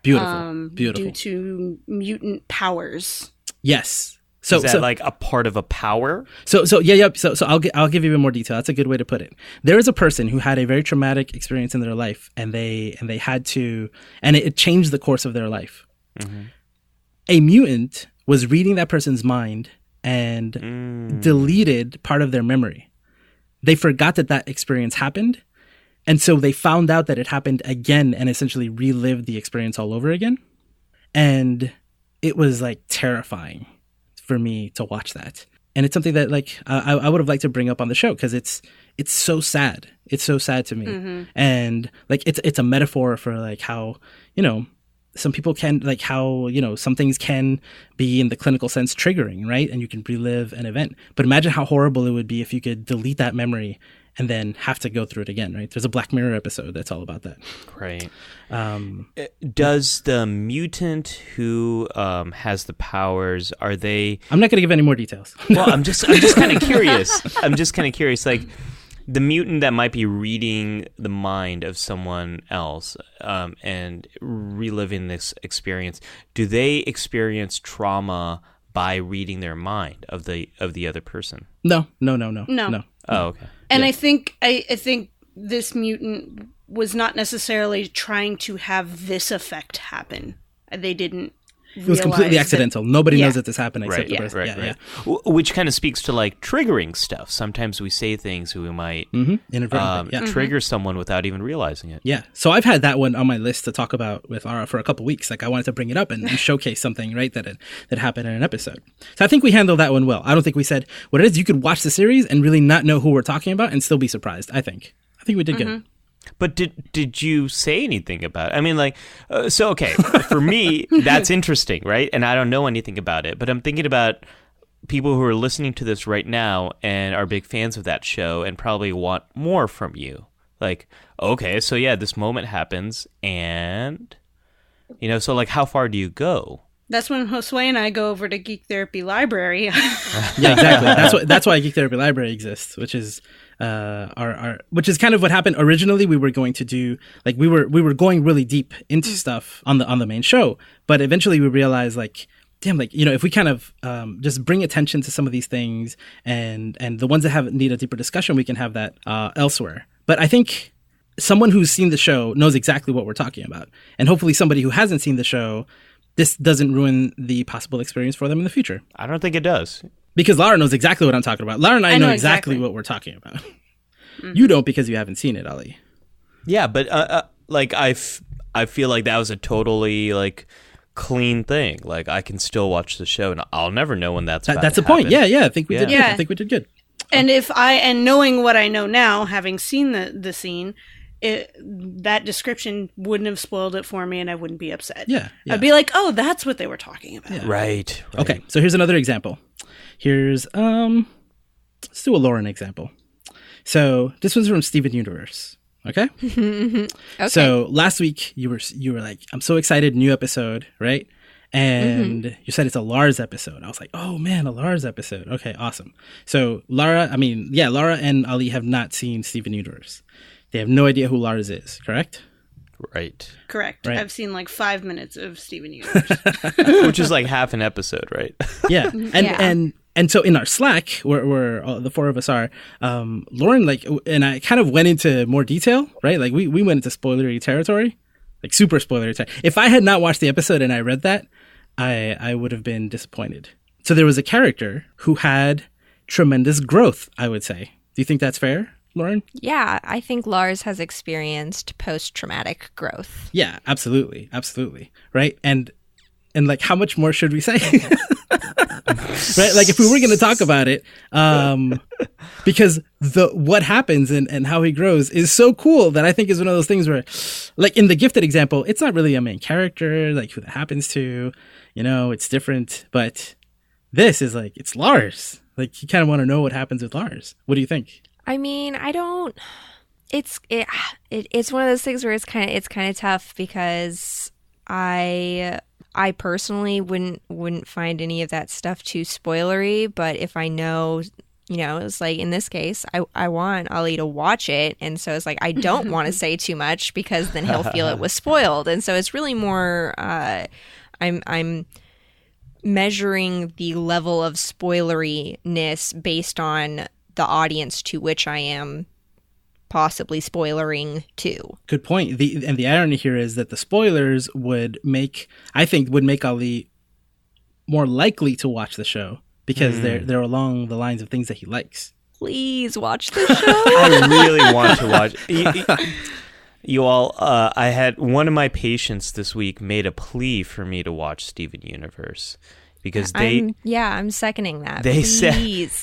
beautiful. um, beautiful. due to mutant powers. yes so Is that so, like a part of a power? So so yeah yep. So so I'll I'll give you even more detail. That's a good way to put it. There is a person who had a very traumatic experience in their life, and they and they had to, and it, it changed the course of their life. Mm-hmm. A mutant was reading that person's mind and mm. deleted part of their memory. They forgot that that experience happened, and so they found out that it happened again, and essentially relived the experience all over again. And it was like terrifying for me to watch that. And it's something that like I, I would have liked to bring up on the show because it's it's so sad. It's so sad to me, mm-hmm. and like it's it's a metaphor for like how you know some people can like how you know some things can be in the clinical sense triggering right and you can relive an event but imagine how horrible it would be if you could delete that memory and then have to go through it again right there's a black mirror episode that's all about that Right. um Uh, Does the mutant who um, has the powers are they? i'm not going to give any more details *laughs* Well, I'm just I'm just kind of *laughs* curious. I'm just kind of curious, like the mutant that might be reading the mind of someone else um, and reliving this experience. Do they experience trauma by reading their mind of the of the other person? no no no no No. no Oh, okay. And I think I, I think this mutant was not necessarily trying to have this effect happen. They didn't. It was completely accidental nobody Yeah. knows that this happened except Right, the yeah, person right, yeah right. yeah W- Which kind of speaks to like triggering stuff. Sometimes we say things we might mm-hmm. inadvertently um, yeah trigger someone without even realizing it. Yeah. So I've had that one on my list to talk about with Ara for a couple weeks. Like I wanted to bring it up and, and showcase something, right, that it, that happened in an episode. So I think we handled that one well. I don't think we said what it is. You could watch the series and really not know who we're talking about and still be surprised. I think. I think we did good. But did did you say anything about it? I mean, like, uh, so okay, for me, that's interesting, right? And I don't know anything about it, but I'm thinking about people who are listening to this right now and are big fans of that show and probably want more from you. Like, okay, so yeah, this moment happens, and you know, so like, how far do you go? That's when Josue and I go over to Geek Therapy Library. *laughs* Yeah, exactly. that's what that's why Geek Therapy Library exists, which is uh our, our which is kind of what happened. Originally we were going to do like we were we were going really deep into stuff on the on the main show but eventually we realized like damn like you know if we kind of um, just bring attention to some of these things and and the ones that have need a deeper discussion we can have that uh, elsewhere. But i think someone who's seen the show knows exactly what we're talking about. And hopefully somebody who hasn't seen the show this doesn't ruin the possible experience for them in the future. I don't think it does. Because Lara knows exactly what I'm talking about. Lara and I, I know, know exactly, exactly. what we're talking about. You don't because you haven't seen it, Ali. Yeah, but uh, uh, like I, f- I feel like that was a totally like clean thing. Like I can still watch the show, and I'll never know when that's That, about that's to the point. happen. Yeah, yeah. I think we did. Yeah. Good. I think we did good. and if I and knowing what I know now, having seen the the scene, it, that description wouldn't have spoiled it for me, and I wouldn't be upset. Yeah, yeah. I'd be like, oh, that's what they were talking about. Yeah. Right, right. Okay, so here's another example. Here's um, let's do a Lauren example. So this one's from Steven Universe. Okay. *laughs* Okay. So last week you were you were like, I'm so excited, new episode, right? And you said it's a Lars episode. I was like, oh man, a Lars episode. Okay, awesome. So Lara, I mean, yeah, Lara and Ali have not seen Steven Universe. They have no idea who Lars is, correct? right. Correct. Right. I've seen like five minutes of Steven *laughs* Universe. Which is like half an episode, right? Yeah, *laughs* and Yeah. and and so in our Slack, where where uh, the four of us are, um, Lauren like, and I kind of went into more detail, right? Like we we went into spoilery territory, like super spoilery territory. If I had not watched the episode and I read that, I I would have been disappointed. So there was a character who had tremendous growth. I would say. Do you think that's fair, Lauren? Yeah, I think Lars has experienced post traumatic growth. Yeah, absolutely, absolutely, right? And and like, how much more should we say? *laughs* *laughs* right? Like, if we were going to talk about it, um, because the what happens and and how he grows is so cool that I think is one of those things where, like in the gifted example, it's not really a main character, like who that happens to, you know, it's different, but this is like it's Lars. Like you kind of want to know what happens with Lars. What do you think? I mean, I don't. It's it, it it's one of those things where it's kind of it's kind of tough because I I personally wouldn't wouldn't find any of that stuff too spoilery. But if I know, you know, it's like in this case, I I want Ali to watch it, and so it's like I don't want to *laughs* say too much because then he'll feel it was *laughs* spoiled, and so it's really more. Uh, I'm I'm measuring the level of spoileriness based on the audience to which I am possibly spoilering too. Good point. The and the irony here is that the spoilers would make I think would make Ali more likely to watch the show because they're they're along the lines of things that he likes. Please watch the *laughs* show. I really want to watch. You, you- you all, uh, I had one of my patients this week made a plea for me to watch Steven Universe because they I'm, yeah, I'm seconding that. They said-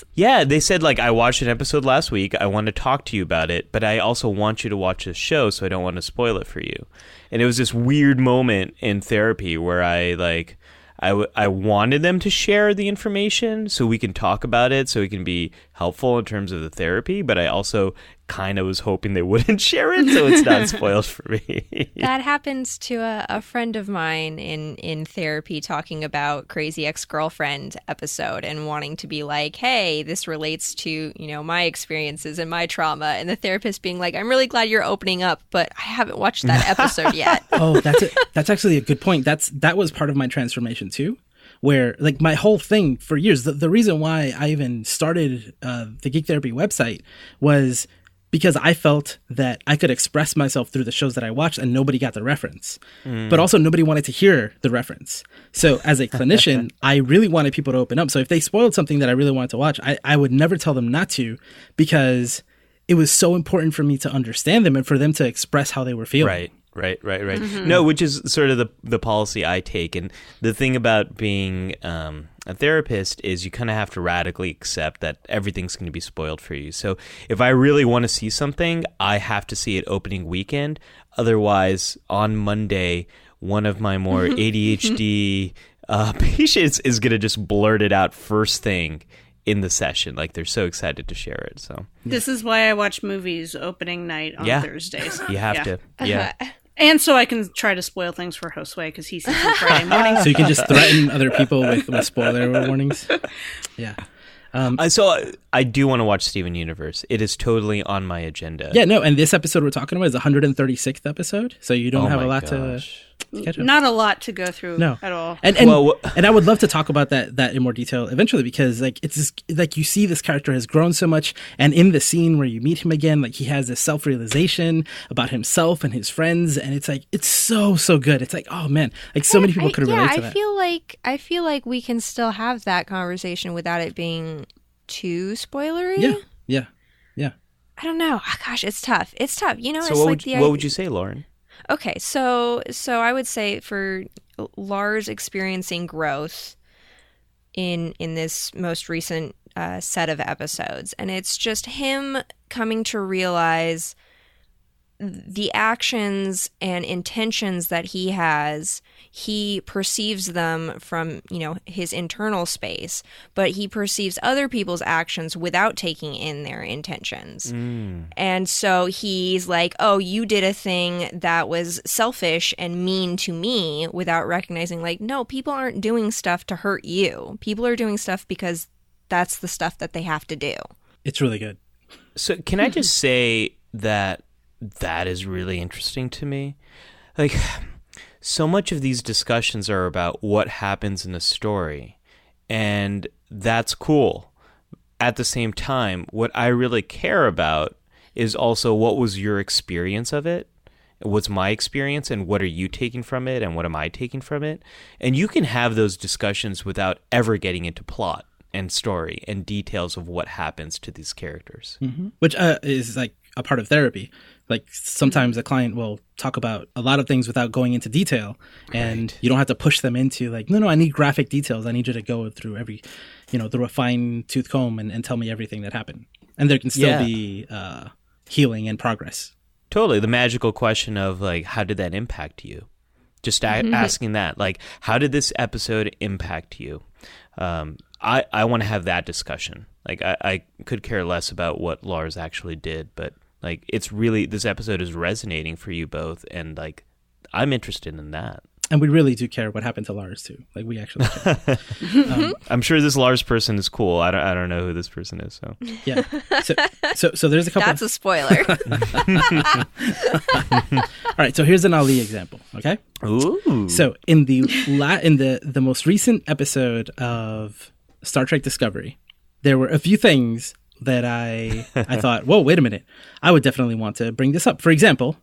*laughs* Yeah, they said like I watched an episode last week. I want to talk to you about it, but I also want you to watch this show, so I don't want to spoil it for you. And it was this weird moment in therapy where I like I, w- I wanted them to share the information so we can talk about it, so it can be helpful in terms of the therapy. But I also kind of was hoping they *laughs* wouldn't share it, so it's not spoiled for me. *laughs* That happens to a, a friend of mine in, in therapy talking about Crazy Ex Girlfriend episode and wanting to be like, hey, this relates to, you know, my experiences and my trauma. And the therapist being like, I'm really glad you're opening up, but I haven't watched that *laughs* episode yet. oh, that's it. That's actually a good point. That's that was part of my transformation too, where like my whole thing for years. The, the reason why I even started uh, the Geek Therapy website was because I felt that I could express myself through the shows that I watched, and nobody got the reference. But also, nobody wanted to hear the reference. So, as a clinician, *laughs* I really wanted people to open up. So, if they spoiled something that I really wanted to watch, I, I would never tell them not to because it was so important for me to understand them and for them to express how they were feeling. Right, right, right, right. No, which is sort of the the policy I take, and the thing about being um, a therapist is you kind of have to radically accept that everything's going to be spoiled for you. So if I really want to see something, I have to see it opening weekend. Otherwise, on Monday, one of my more *laughs* ADHD uh, *laughs* patients is going to just blurt it out first thing in the session. Like they're so excited to share it. So This is why I watch movies opening night on Yeah. Thursdays. you have Yeah. to, yeah. *laughs* And so I can try to spoil things for Josue because he sees them Friday morning. So you can just threaten *laughs* other people with, with spoiler warnings. Yeah. Uh, so I, I do want to watch Steven Universe. It is totally on my agenda. Yeah, no, and this episode we're talking about is the 136th episode, so you don't Oh have a lot gosh. to catch up. Not a lot to go through No. at all. And and, Well, wh- and I would love to talk about that that in more detail eventually because like it's just, like you see this character has grown so much and in the scene where you meet him again like he has this self-realization about himself and his friends and it's like it's so so good. It's like oh man, like so many people I- could yeah, relate to I that. feel like I feel like we can still have that conversation without it being too spoilery. yeah. Yeah. Yeah. I don't know. Ah, Gosh, it's tough. It's tough. You know, So it's what like would the you, what would you say, Lauren? Okay, so so I would say for Lars experiencing growth in in this most recent uh, set of episodes, and it's just him coming to realize the actions and intentions that he has he perceives them from you know his internal space but he perceives other people's actions without taking in their intentions. Mm. And so he's like oh you did a thing that was selfish and mean to me without recognizing like no people aren't doing stuff to hurt you. People are doing stuff because that's the stuff that they have to do. It's really good. So can I just *laughs* say that that is really interesting to me? Like so much of these discussions are about what happens in the story and that's cool. At the same time, what I really care about is also what was your experience of it? What's my experience and what are you taking from it and what am I taking from it? And you can have those discussions without ever getting into plot and story and details of what happens to these characters. which uh, is like a part of therapy. Like sometimes a client will talk about a lot of things without going into detail, and you don't have to push them into like, no, no, I need graphic details. I need you to go through every, you know, through a fine tooth comb and, and tell me everything that happened. And there can still Yeah. be uh, healing and progress. Totally. The magical question of like, how did that impact you? Just a- asking that, like, how did this episode impact you? Um, I I want to have that discussion. Like, I, I could care less about what Lars actually did, but like, it's really this episode is resonating for you both, and like, I'm interested in that. And we really do care what happened to Lars too. Like we actually, care. *laughs* Um, I'm sure this Lars person is cool. I don't I don't know who this person is. So yeah. So, so, so there's a couple. that's a spoiler *laughs* All right. So here's an Ali example. Okay. ooh, So in the la- in the the most recent episode of Star Trek Discovery, there were a few things that I *laughs* I thought, whoa, wait a minute, I would definitely want to bring this up. For example,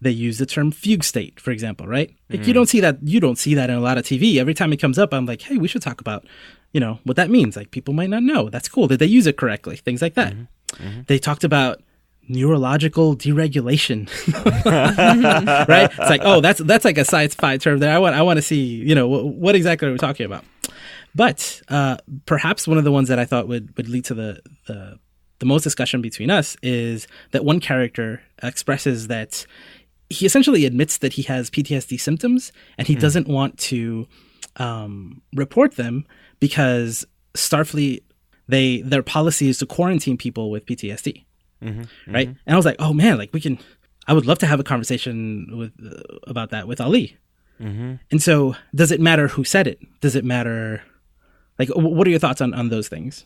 they use the term fugue state, for example, right? Like you mm. don't see that you don't see that in a lot of TV. Every time it comes up, I'm like, hey, we should talk about, you know, what that means. Like people might not know. That's cool. Did they use it correctly? Things like that. Mm-hmm. Mm-hmm. They talked about neurological deregulation *laughs* right it's like oh that's that's like a sci-fi term there i want i want to see you know what, what exactly are we talking about But uh, perhaps one of the ones that I thought would, would lead to the, the the most discussion between us is that one character expresses that he essentially admits that he has PTSD symptoms and he mm. doesn't want to um, report them because Starfleet they their policy is to quarantine people with PTSD, mm-hmm, right? Mm-hmm. And I was like, oh man, like we can. I would love to have a conversation with uh, about that with Ali. Mm-hmm. And so, does it matter who said it? Does it matter? Like, what are your thoughts on on those things?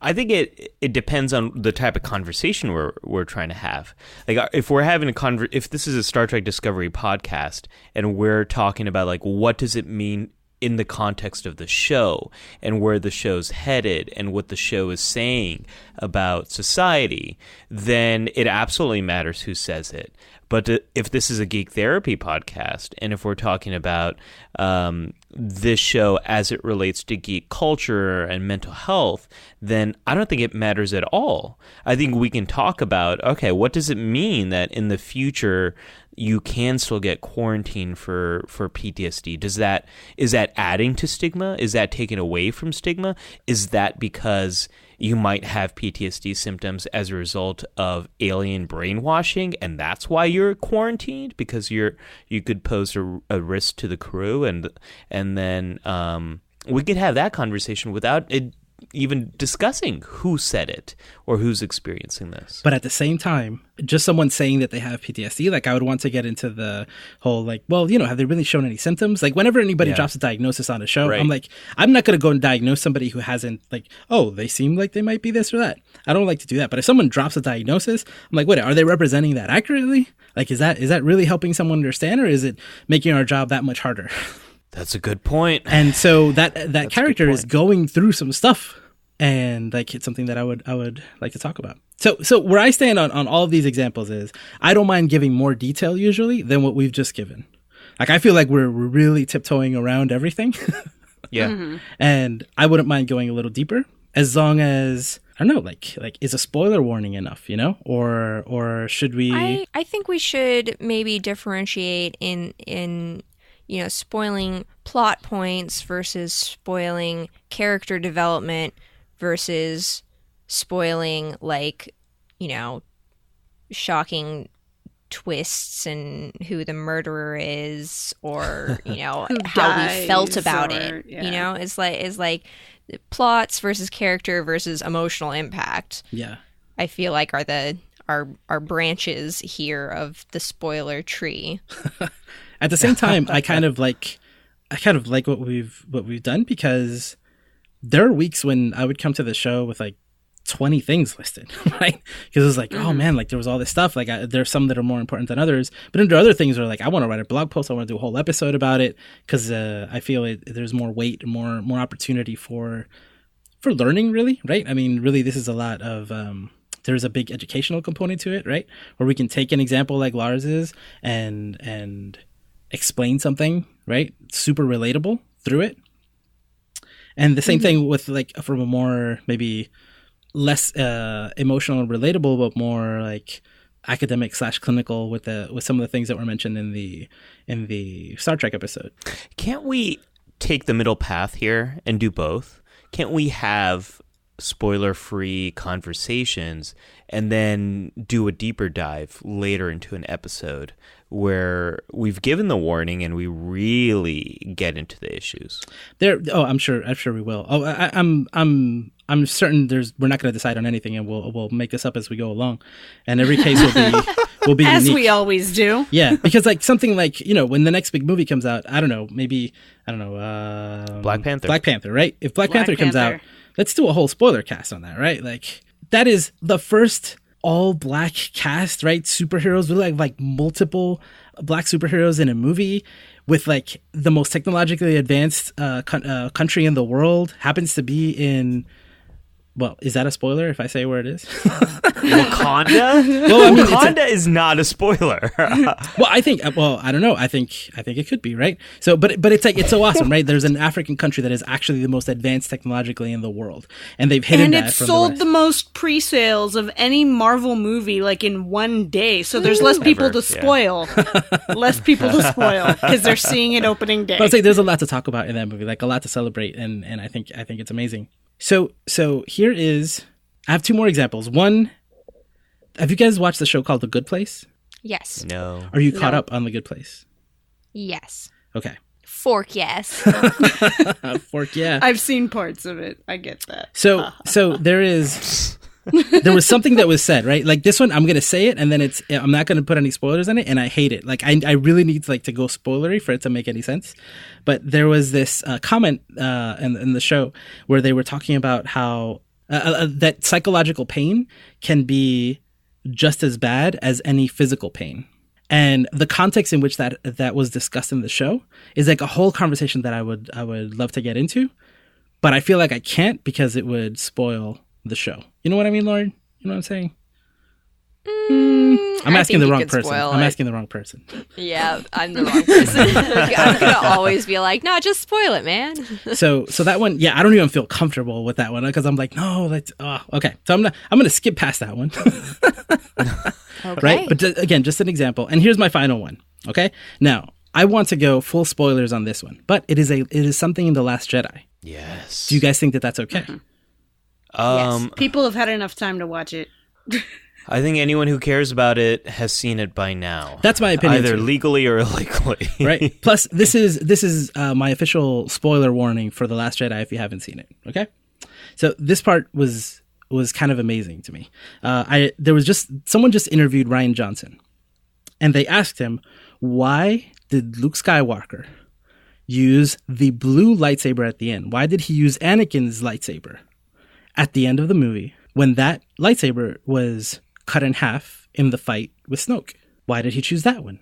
I think it it depends on the type of conversation we're we're trying to have. Like uh, if we're having a conver- if this is a Star Trek Discovery podcast and we're talking about like what does it mean in the context of the show and where the show's headed and what the show is saying about society, then it absolutely matters who says it. But if this is a geek therapy podcast, and if we're talking about um, this show as it relates to geek culture and mental health, then I don't think it matters at all. I think we can talk about okay, what does it mean that in the future you can still get quarantined for for PTSD? Does that is that adding to stigma? Is that taking away from stigma? Is that because you might have PTSD symptoms as a result of alien brainwashing, and that's why you're quarantined because you're you could pose a, a risk to the crew, and and then um, we could have that conversation without it even discussing who said it or who's experiencing this. But at the same time, just someone saying that they have PTSD, like I would want to get into the whole like, well, you know, have they really shown any symptoms? Like whenever anybody yeah. drops a diagnosis on a show, right. I'm like, I'm not going to go and diagnose somebody who hasn't like, oh, they seem like they might be this or that. I don't like to do that. But if someone drops a diagnosis, I'm like, wait, are they representing that accurately? Like, is that is that really helping someone understand, or is it making our job that much harder? *laughs* That's a good point. And so that that character is going through some stuff and like it's something that I would I would like to talk about. So so where I stand on on all of these examples is I don't mind giving more detail usually than what we've just given. Like I feel like we're, we're really tiptoeing around everything. *laughs* yeah. Mm-hmm. *laughs* And I wouldn't mind going a little deeper as long as I don't know, like like is a spoiler warning enough, you know? Or or should we I, I think we should maybe differentiate in in you know, spoiling plot points versus spoiling character development versus spoiling like, you know, shocking twists and who the murderer is or, *laughs* you know, how we felt about or, it. Yeah. You know, it's like it's like plots versus character versus emotional impact. Yeah. I feel like are the are are branches here of the spoiler tree. *laughs* At the same time, I *laughs* kind of like I kind of like what we've what we've done because there are weeks when I would come to the show with like 20 things listed, *laughs* right? Because it was like, oh, mm-hmm. man, like there was all this stuff. Like I, there's some that are more important than others, but then there are other things where like I want to write a blog post, I want to do a whole episode about it because uh, I feel it, there's more weight, more more opportunity for for learning, really, right? I mean, really, this is a lot of um, there's a big educational component to it, right? Where we can take an example like Lars's and and explain something, right? Super relatable through it. And the same mm-hmm. thing with like from a more maybe less uh, emotional relatable, but more like academic slash clinical with the with some of the things that were mentioned in the in the Star Trek episode. Can't we take the middle path here and do both? Can't we have spoiler free conversations and then do a deeper dive later into an episode where we've given the warning and we really get into the issues. There, oh, I'm sure, I'm sure we will. Oh, I, I'm, I'm, I'm certain there's we're not going to decide on anything, and we'll we'll make this up as we go along, and every case will be *laughs* will be as unique. we always do. Yeah, because like something like you know when the next big movie comes out, I don't know, maybe I don't know, uh, Black Panther. Black Panther, right? If Black, Black Panther, Panther comes out, let's do a whole spoiler cast on that, right? Like that is the first all black cast, right? Superheroes with like like multiple black superheroes in a movie with like the most technologically advanced uh, uh, country in the world happens to be in Well, is that a spoiler if I say where it is? *laughs* Wakanda? *laughs* Well, I mean, it's a- Wakanda is not a spoiler. *laughs* well, I think. Uh, well, I don't know. I think. I think it could be right. So, but but it's like it's so awesome, right? There's an African country that is actually the most advanced technologically in the world, and they've hidden and that And it sold the, the, most pre-sales of any Marvel movie like in one day. So there's less people Ever, to yeah. spoil. less people to spoil because they're seeing it opening day. But I was like, there's a lot to talk about in that movie, like a lot to celebrate, and and I think I think it's amazing. So so here is. I have two more examples. One, have you guys watched the show called The Good Place? Yes. no. Are you caught No. up on The Good Place? Yes. Okay. Fork, yes. *laughs* Fork, yeah. I've seen parts of it. I get that. So *laughs* so there is *laughs* there was something that was said, right? Like this one I'm to say it and then it's I'm not to put any spoilers in it and I hate it. Like I I really need to like to go spoilery for it to make any sense. But there was this uh, comment uh in in the show where they were talking about how uh, uh, that psychological pain can be just as bad as any physical pain. And the context in which that that was discussed in the show is like a whole conversation that I would I would love to get into but I feel like I can't because it would spoil the show. You know what I mean, Lauren? You know what I'm saying? Mm, I'm asking the wrong person. spoil I'm it. asking the wrong person. yeah, I'm the wrong person. *laughs* *laughs* I'm gonna always be like, no, just spoil it, man. *laughs* So, so that one, yeah, I don't even feel comfortable with that one because I'm like, no, let's. Oh, uh, okay. So I'm not, I'm going to skip past that one, Okay. right? But ju- again, just an example. And here's my final one. Okay. Now, I want to go full spoilers on this one, but it is a, it is something in the Last Jedi. Yes. Do you guys think that that's okay? Mm-hmm. Um, People have had enough time to watch it. *laughs* I think anyone who cares about it has seen it by now. That's my opinion. Either too. legally or *laughs* illegally. right? *laughs* Plus, this is this is uh, my official spoiler warning for the Last Jedi. If you haven't seen it, okay. So this part was was kind of amazing to me. Uh, I there was just someone just interviewed Rian Johnson, and they asked him why did Luke Skywalker use the blue lightsaber at the end? Why did he use Anakin's lightsaber at the end of the movie when that lightsaber was cut in half in the fight with Snoke? Why did he choose that one?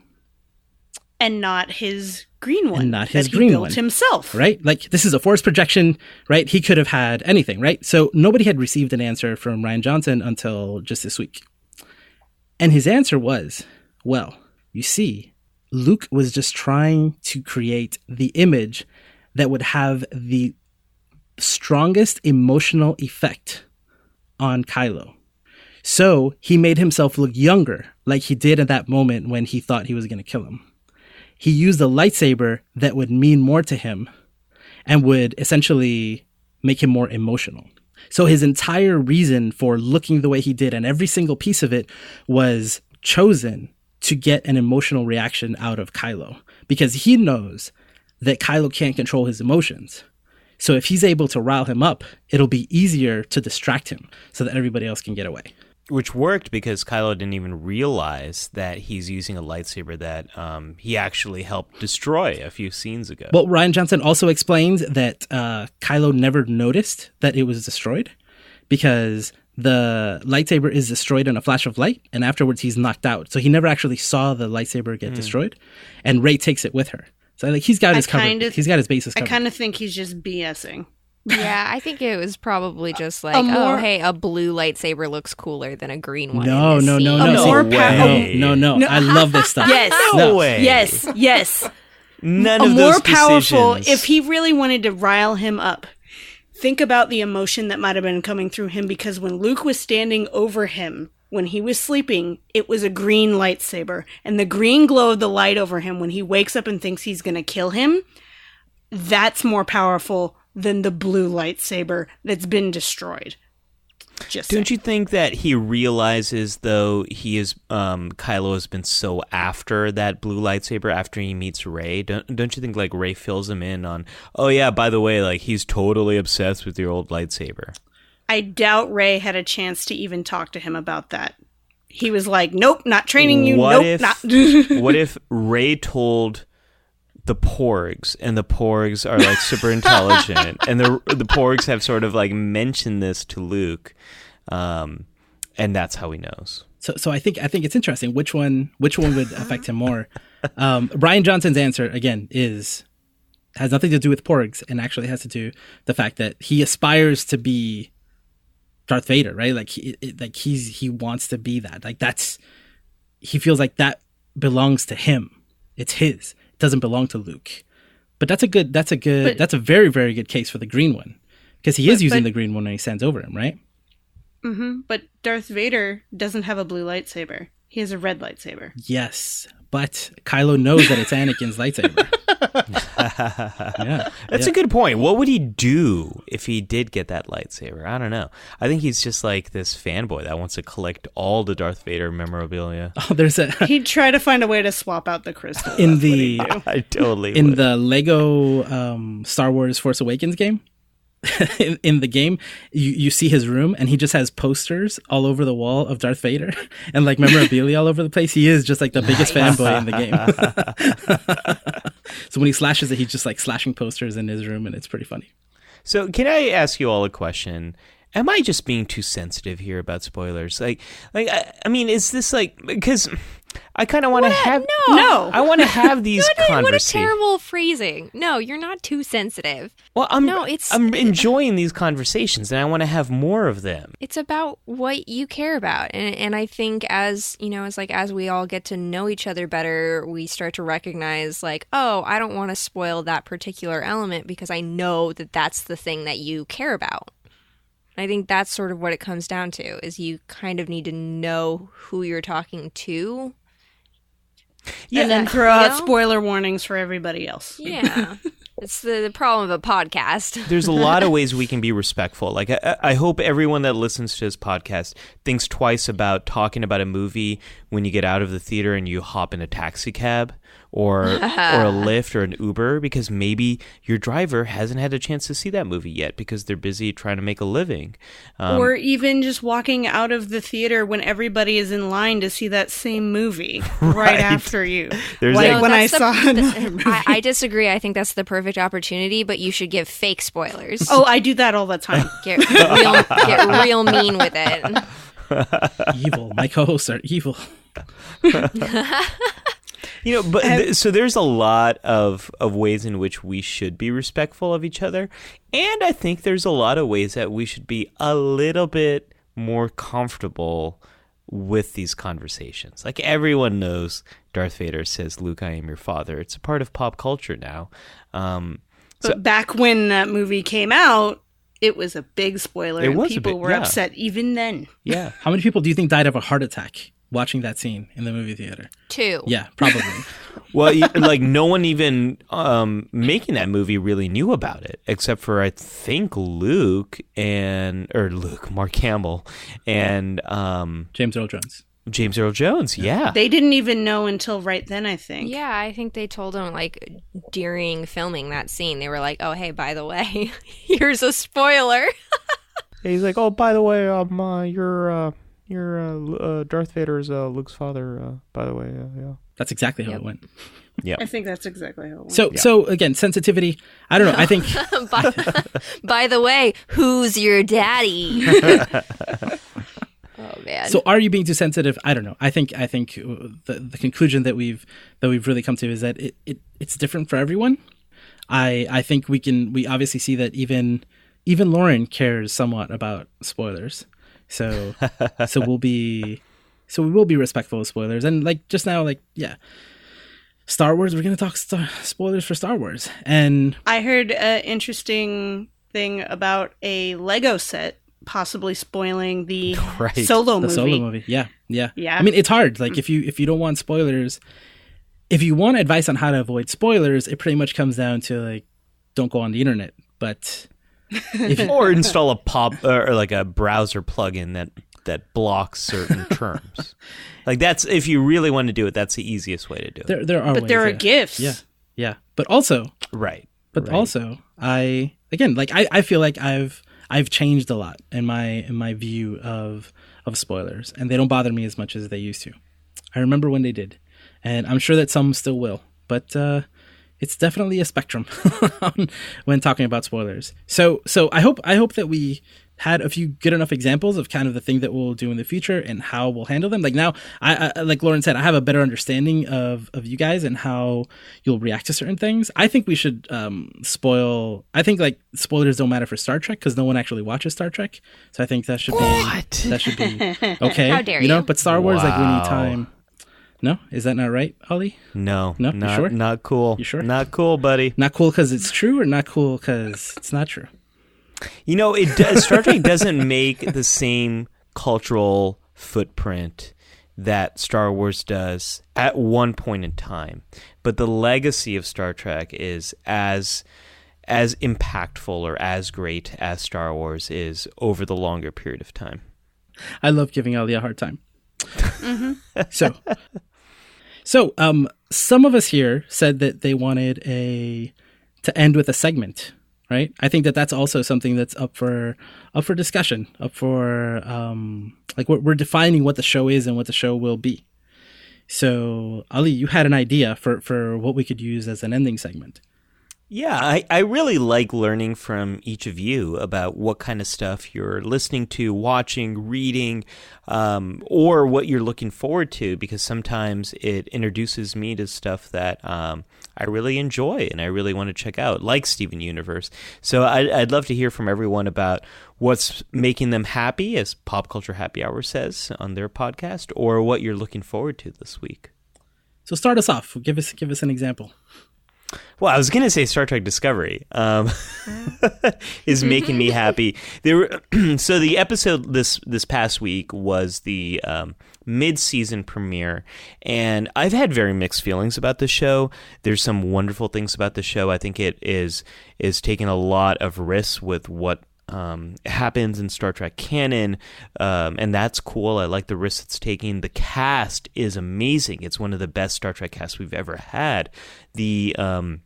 And not his green one. And not his green built one. himself. right? Like this is a force projection, right? He could have had anything, right? So nobody had received an answer from Rian Johnson until just this week. And his answer was, well, you see, Luke was just trying to create the image that would have the strongest emotional effect on Kylo. So he made himself look younger, like he did at that moment when he thought he was going to kill him he used a lightsaber that would mean more to him and would essentially make him more emotional. So his entire reason for looking the way he did and every single piece of it was chosen to get an emotional reaction out of Kylo because he knows that Kylo can't control his emotions. So if he's able to rile him up, it'll be easier to distract him so that everybody else can get away. Which worked because Kylo didn't even realize that he's using a lightsaber that um, he actually helped destroy a few scenes ago. Well, Rian Johnson also explains that uh, Kylo never noticed that it was destroyed because the lightsaber is destroyed in a flash of light, and afterwards he's knocked out. So he never actually saw the lightsaber get destroyed, and Rey takes it with her. So like he's got I his kind of- he's got his bases I kind of think he's just BSing. yeah, I think it was probably just like, A oh, hey, a blue lightsaber looks cooler than a green one. no, in this no, no, no, more no, pow- no, no, no. I love this stuff. *laughs* Yes. no way. Yes, yes. None a of more powerful decisions- if he really wanted to rile him up think about the emotion that might have been coming through him because when luke was standing over him when he was sleeping it was a green lightsaber and the green glow of the light over him when he wakes up and thinks he's going to kill him that's more powerful than the blue lightsaber that's been destroyed just Don't you think that he realizes, though, he is um, Kylo has been so after that blue lightsaber after he meets Rey? Don't don't you think like Rey fills him in on? Oh yeah, by the way, like he's totally obsessed with your old lightsaber. I doubt Rey had a chance to even talk to him about that. He was like, "Nope, not training you. What nope, if- not." *laughs* what if Rey told the Porgs and the Porgs are like super intelligent and the the Porgs have sort of like mentioned this to Luke, um, and that's how he knows. So, so I think I think it's interesting which one which one would affect him more. Um, Brian Johnson's answer again is has nothing to do with porgs and actually has to do the fact that he aspires to be Darth Vader, right? Like he like he's he wants to be that. Like that's he feels like that belongs to him. It's his. It doesn't belong to Luke. But that's a good that's a good But- that's a very very good case for the green one because he is using but- the green one when he stands over him, right? hmm But Darth Vader doesn't have a blue lightsaber. He has a red lightsaber. Yes, but Kylo knows that it's Anakin's lightsaber. *laughs* yeah, That's yeah. a good point. What would he do if he did get that lightsaber? I don't know. I think he's just like this fanboy that wants to collect all the Darth Vader memorabilia. *laughs* Oh, there's a *laughs* He'd try to find a way to swap out the crystal. in the I totally in would. the Lego um, Star Wars Force Awakens game. *laughs* in, in the game, you, you see his room, and he just has posters all over the wall of Darth Vader *laughs* and like memorabilia all over the place. He is just like the biggest fanboy in the game. *laughs* so when he slashes it, he's just like slashing posters in his room, and it's pretty funny. So, can I ask you all a question? Am I just being too sensitive here about spoilers? Like, like I, I mean, is this like because I kind of want to have No. *laughs* No. I want to have *laughs* these What a, what a terrible phrasing. No, you're not too sensitive. well, I'm No, it's- I'm enjoying these conversations, and I want to have more of them. It's about what you care about. And and I think as, you know, it's like as we all get to know each other better, we start to recognize like, oh, I don't want to spoil that particular element because I know that that's the thing that you care about. I think that's sort of what it comes down to is you kind of need to know who you're talking to. Yeah, and then uh, throw out know? spoiler warnings for everybody else. *laughs* Yeah. it's the, the problem of a podcast. *laughs* there's a lot of ways we can be respectful. Like I, I hope everyone that listens to this podcast thinks twice about talking about a movie when you get out of the theater and you hop in a taxi cab or *laughs* or a Lyft or an Uber because maybe your driver hasn't had a chance to see that movie yet because they're busy trying to make a living. Um, or even just walking out of the theater when everybody is in line to see that same movie *laughs* right, Right. after you. There's like a- when I the- saw the- movie. I, I disagree. I think that's the perfect opportunity, but you should give fake spoilers. oh, I do that all the time. *laughs* Get real, get real mean with it. evil. My co-hosts are evil. You know, but th- so there's a lot of of ways in which we should be respectful of each other, and I think there's a lot of ways that we should be a little bit more comfortable with these conversations. Like everyone knows, Darth Vader says, "Luke, I am your father." It's a part of pop culture now. Um, But back when that movie came out, it was a big spoiler. It and was a people big- were yeah. upset even then. yeah, How many people do you think died of a heart attack watching that scene in the movie theater? Two. Yeah, probably. *laughs* well, like no one even um, making that movie really knew about it, except for I think Luke and or Luke Mark Campbell and um, James Earl Jones. James Earl Jones. Yeah. They didn't even know until right then, I think. Yeah, I think they told him like during filming that scene, they were like, "Oh, hey, by the way, *laughs* here's a spoiler." *laughs* He's like, oh, by the way, um, uh, you're uh, you're uh, uh, Darth Vader's uh, Luke's father. Uh, by the way, uh, yeah. That's exactly how Yep. it went. Yeah, I think that's exactly how it went. So, so again, sensitivity. I don't know. I think *laughs* by, by the way, who's your daddy? *laughs* oh man. so. Are you being too sensitive? I don't know. I think I think uh, the the conclusion that we've that we've really come to is that it, it it's different for everyone. I I think we can we obviously see that even even Lauren cares somewhat about spoilers. So *laughs* so we'll be so we will be respectful of spoilers and like just now like yeah. Star Wars, we're going to talk star- spoilers for Star Wars. And I heard an interesting thing about a Lego set possibly spoiling the *laughs* Right. solo the movie. solo movie. Yeah, yeah, Yeah. I mean, it's hard. Like if you if you don't want spoilers, if you want advice on how to avoid spoilers, it pretty much comes down to like don't go on the internet. But if *laughs* or install a pop or like a browser plugin that that blocks certain *laughs* terms. Like that's if you really want to do it, that's the easiest way to do it. there there are But ways, there are yeah. gifts. Yeah, yeah. But also, right. but Right. also, I again like I I feel like I've I've changed a lot in my in my view of of spoilers, and they don't bother me as much as they used to. I remember when they did, and I'm sure that some still will, but uh, it's definitely a spectrum *laughs* when talking about spoilers. So so I hope I hope that we had a few good enough examples of kind of the thing that we'll do in the future and how we'll handle them. Like now, I, I like Lauren said, I have a better understanding of of you guys and how you'll react to certain things. I think we should um, spoil. I think like spoilers don't matter for Star Trek because no one actually watches Star Trek. So I think that should be What? that should be *laughs* okay. How dare you know? But Star Wars, like we need time. No, is that not right, Ali? No, No? You not, sure? not cool. You sure? Not cool, buddy. Not cool because it's true, or not cool because it's not true. You know, it does, *laughs* Star Trek doesn't make the same cultural footprint that Star Wars does at one point in time, but the legacy of Star Trek is as as impactful or as great as Star Wars is over the longer period of time. I love giving Ali a hard time. Mm-hmm. so, so um, some of us here said that they wanted a to end with a segment, right? I think that that's also something that's up for up for discussion, up for um, like we're, we're defining what the show is and what the show will be. So, Ali, you had an idea for for what we could use as an ending segment. Yeah, I, I really like learning from each of you about what kind of stuff you're listening to, watching, reading, um, or what you're looking forward to, because sometimes it introduces me to stuff that um, I really enjoy and I really want to check out, like Steven Universe. So I, I'd love to hear from everyone about what's making them happy, as Pop Culture Happy Hour says on their podcast, or what you're looking forward to this week. So, start us off. Give us give us an example. Well, I was going to say Star Trek Discovery um, *laughs* is making me *laughs* happy. There, were, *clears throat* so the episode this this past week was the um, mid season premiere, and I've had very mixed feelings about the show. There's some wonderful things about the show. I think it is is taking a lot of risks with what um, happens in Star Trek canon, um, and that's cool. I like the risks it's taking. The cast is amazing. It's one of the best Star Trek casts we've ever had. The um,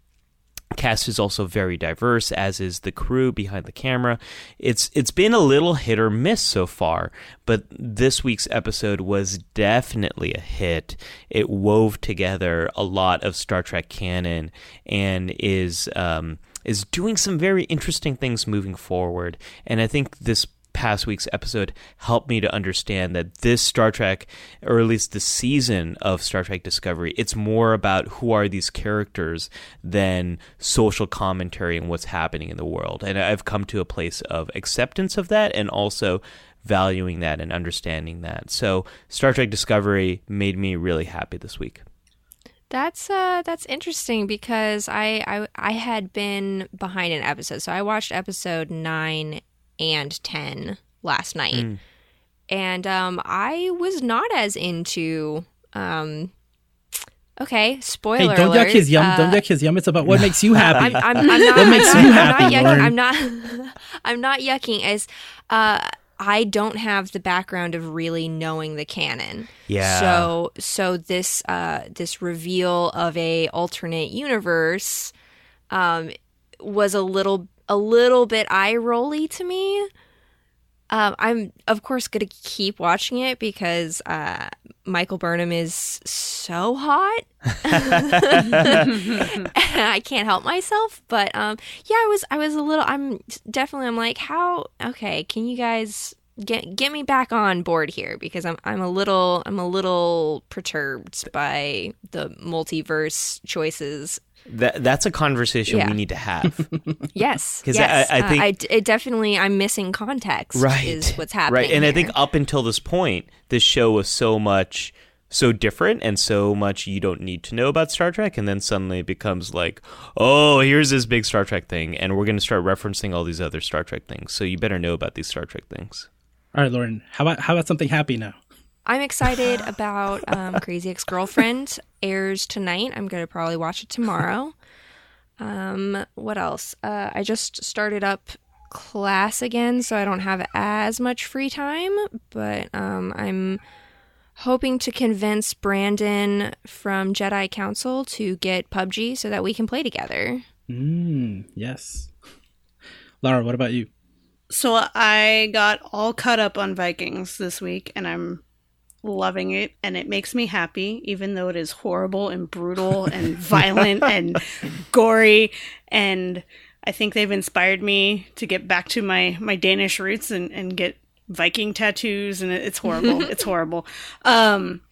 cast is also very diverse, as is the crew behind the camera. It's it's been a little hit or miss so far, but this week's episode was definitely a hit. It wove together a lot of Star Trek canon and is um, is doing some very interesting things moving forward. And I think this past week's episode helped me to understand that this Star Trek, or at least the season of Star Trek Discovery, it's more about who are these characters than social commentary and what's happening in the world. And I've come to a place of acceptance of that and also valuing that and understanding that. So Star Trek Discovery made me really happy this week. That's uh that's interesting because I, I I had been behind an episode. So I watched episode 9 and 10 last night. Mm. And um I was not as into um okay, spoiler Hey, don't alert. yuck his yum. uh, don't yuck his yum. It's about what makes you happy. I'm, I'm, I'm not. What makes *laughs* I'm you not, happy, *laughs* I'm not yucking. I'm not. I'm not yucking. As uh, I don't have the background of really knowing the canon. Yeah. So so this uh this reveal of a alternate universe um was a little a little bit eye rolly to me. Um, I'm of course gonna keep watching it because uh, Michael Burnham is so hot. *laughs* I can't help myself, but um, yeah, I was I was a little. I'm definitely. I'm like, how? Okay, can you guys get get me back on board here because I'm I'm a little I'm a little perturbed by the multiverse choices. That that's a conversation Yeah. we need to have. *laughs* Yes, *laughs* 'Cause yes. I- I Uh, think- I d- it definitely I'm missing context. right is what's *laughs* happening. right and i think up until this point this show was so much so different and so much you don't need to know about star trek and then suddenly it becomes like oh here's this big star trek thing and we're going to start referencing all these other star trek things so you better know about these star trek things All right, Lauren. How about how about something happy now? I'm excited *laughs* about um, Crazy Ex Girlfriend airs tonight. I'm gonna probably watch it tomorrow. Um, what else? Uh, I just started up class again, so I don't have as much free time. But um, I'm hoping to convince Brandon from Jedi Council to get PUBG so that we can play together. Mm, yes. Lara, what about you? So I got all caught up on Vikings this week and I'm loving it and it makes me happy even though it is horrible and brutal and violent *laughs* and gory and I think they've inspired me to get back to my my Danish roots and and get Viking tattoos, and it's horrible. *laughs* it's horrible. Um,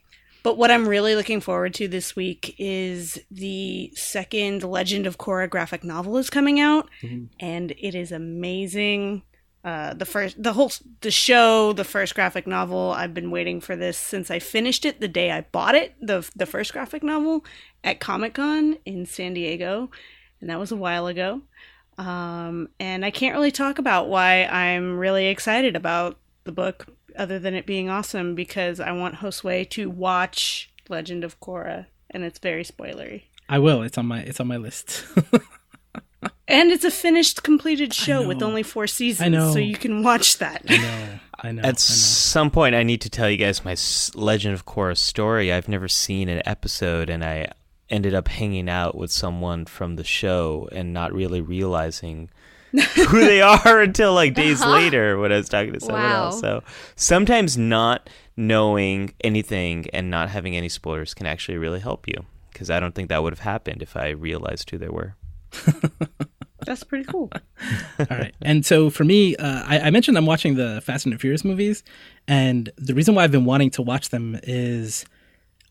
but what I'm really looking forward to this week is the second Legend of Korra graphic novel is coming out, mm-hmm. and it is amazing. Uh, the first, the whole, the show, the first graphic novel. I've been waiting for this since I finished it the day I bought it. the The first graphic novel at Comic Con in San Diego, and that was a while ago. Um, and I can't really talk about why I'm really excited about the book other than it being awesome because I want Josue to watch Legend of Korra and it's very spoilery. I will. It's on my it's on my list. *laughs* and it's a finished completed show with only 4 seasons I know. so you can watch that. I know. I know. At I know. some point I need to tell you guys my Legend of Korra story. I've never seen an episode and I ended up hanging out with someone from the show and not really realizing *laughs* who they are until like days uh-huh. later when I was talking to someone wow. else. So sometimes not knowing anything and not having any spoilers can actually really help you because I don't think that would have happened if I realized who they were. *laughs* That's pretty cool. *laughs* All right. And so for me, uh, I, I, mentioned I'm watching the Fast and the Furious movies. And the reason why I've been wanting to watch them is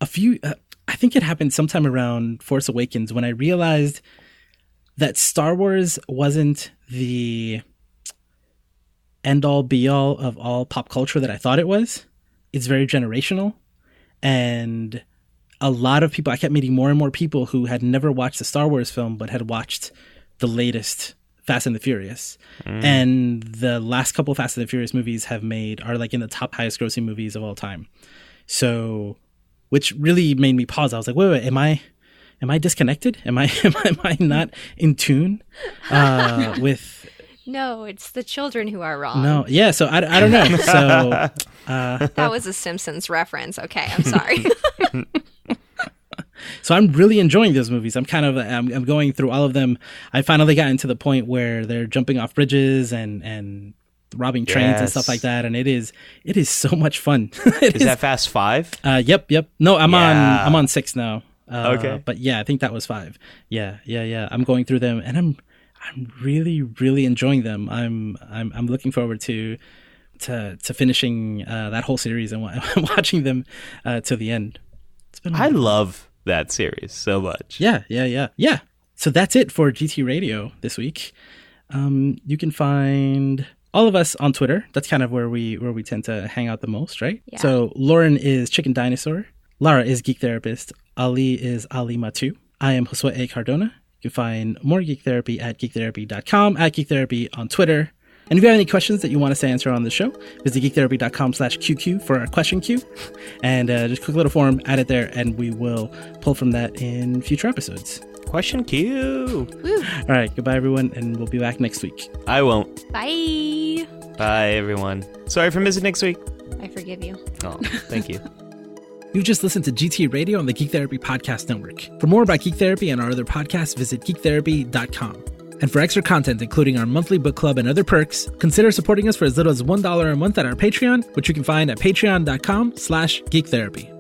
a few, uh, I think it happened sometime around Force Awakens when I realized that Star Wars wasn't the end all be all of all pop culture that I thought it was. It's very generational. And a lot of people, I kept meeting more and more people who had never watched the Star Wars film but had watched the latest Fast and the Furious. Mm. And the last couple Fast and the Furious movies have made, are like in the top highest grossing movies of all time. So, which really made me pause. I was like, wait, wait, am I am I disconnected? Am I *laughs* am I, am I not in tune uh, *laughs* with? No, it's the children who are wrong. No, yeah. So I, I don't know. So *laughs* uh, that was a Simpsons reference. Okay, I'm sorry. So I'm really enjoying those movies. I'm kind of I'm, I'm going through all of them. I finally gotten to the point where they're jumping off bridges and and robbing trains yes. and stuff like that and it is it is so much fun *laughs* is, is, that fast five uh yep yep no i'm yeah. on i'm on six now uh, okay. But yeah, I think that was five. Yeah, yeah, yeah. I'm going through them, and I'm I'm really really enjoying them. I'm I'm I'm looking forward to to to finishing uh, that whole series and *laughs* watching them uh, to the end. It's been. I love that series so much. Yeah, yeah, yeah, yeah. So that's it for GT Radio this week. Um, you can find all of us on Twitter. That's kind of where we where we tend to hang out the most, right? Yeah. So Lauren is Chicken Dinosaur. Lara is Geek Therapist. Ali is Ali Mattu. I am Josue A. Cardona. You can find more Geek Therapy at geektherapy.com, at Geek Therapy on Twitter. And if you have any questions that you want us to answer on the show, visit geektherapy.com slash QQ for our question queue. And uh, just click a little form, add it there, and we will pull from that in future episodes. Question queue. Woo. All right. Goodbye, everyone. And we'll be back next week. I won't. Bye. Bye, everyone. Sorry for missing next week. I forgive you. Oh, thank you. *laughs* You've just listened to GT Radio on the Geek Therapy Podcast Network. For more about Geek Therapy and our other podcasts, visit geektherapy.com. And for extra content, including our monthly book club and other perks, consider supporting us for as little as $1 a month at our Patreon, which you can find at patreon.com slash geektherapy.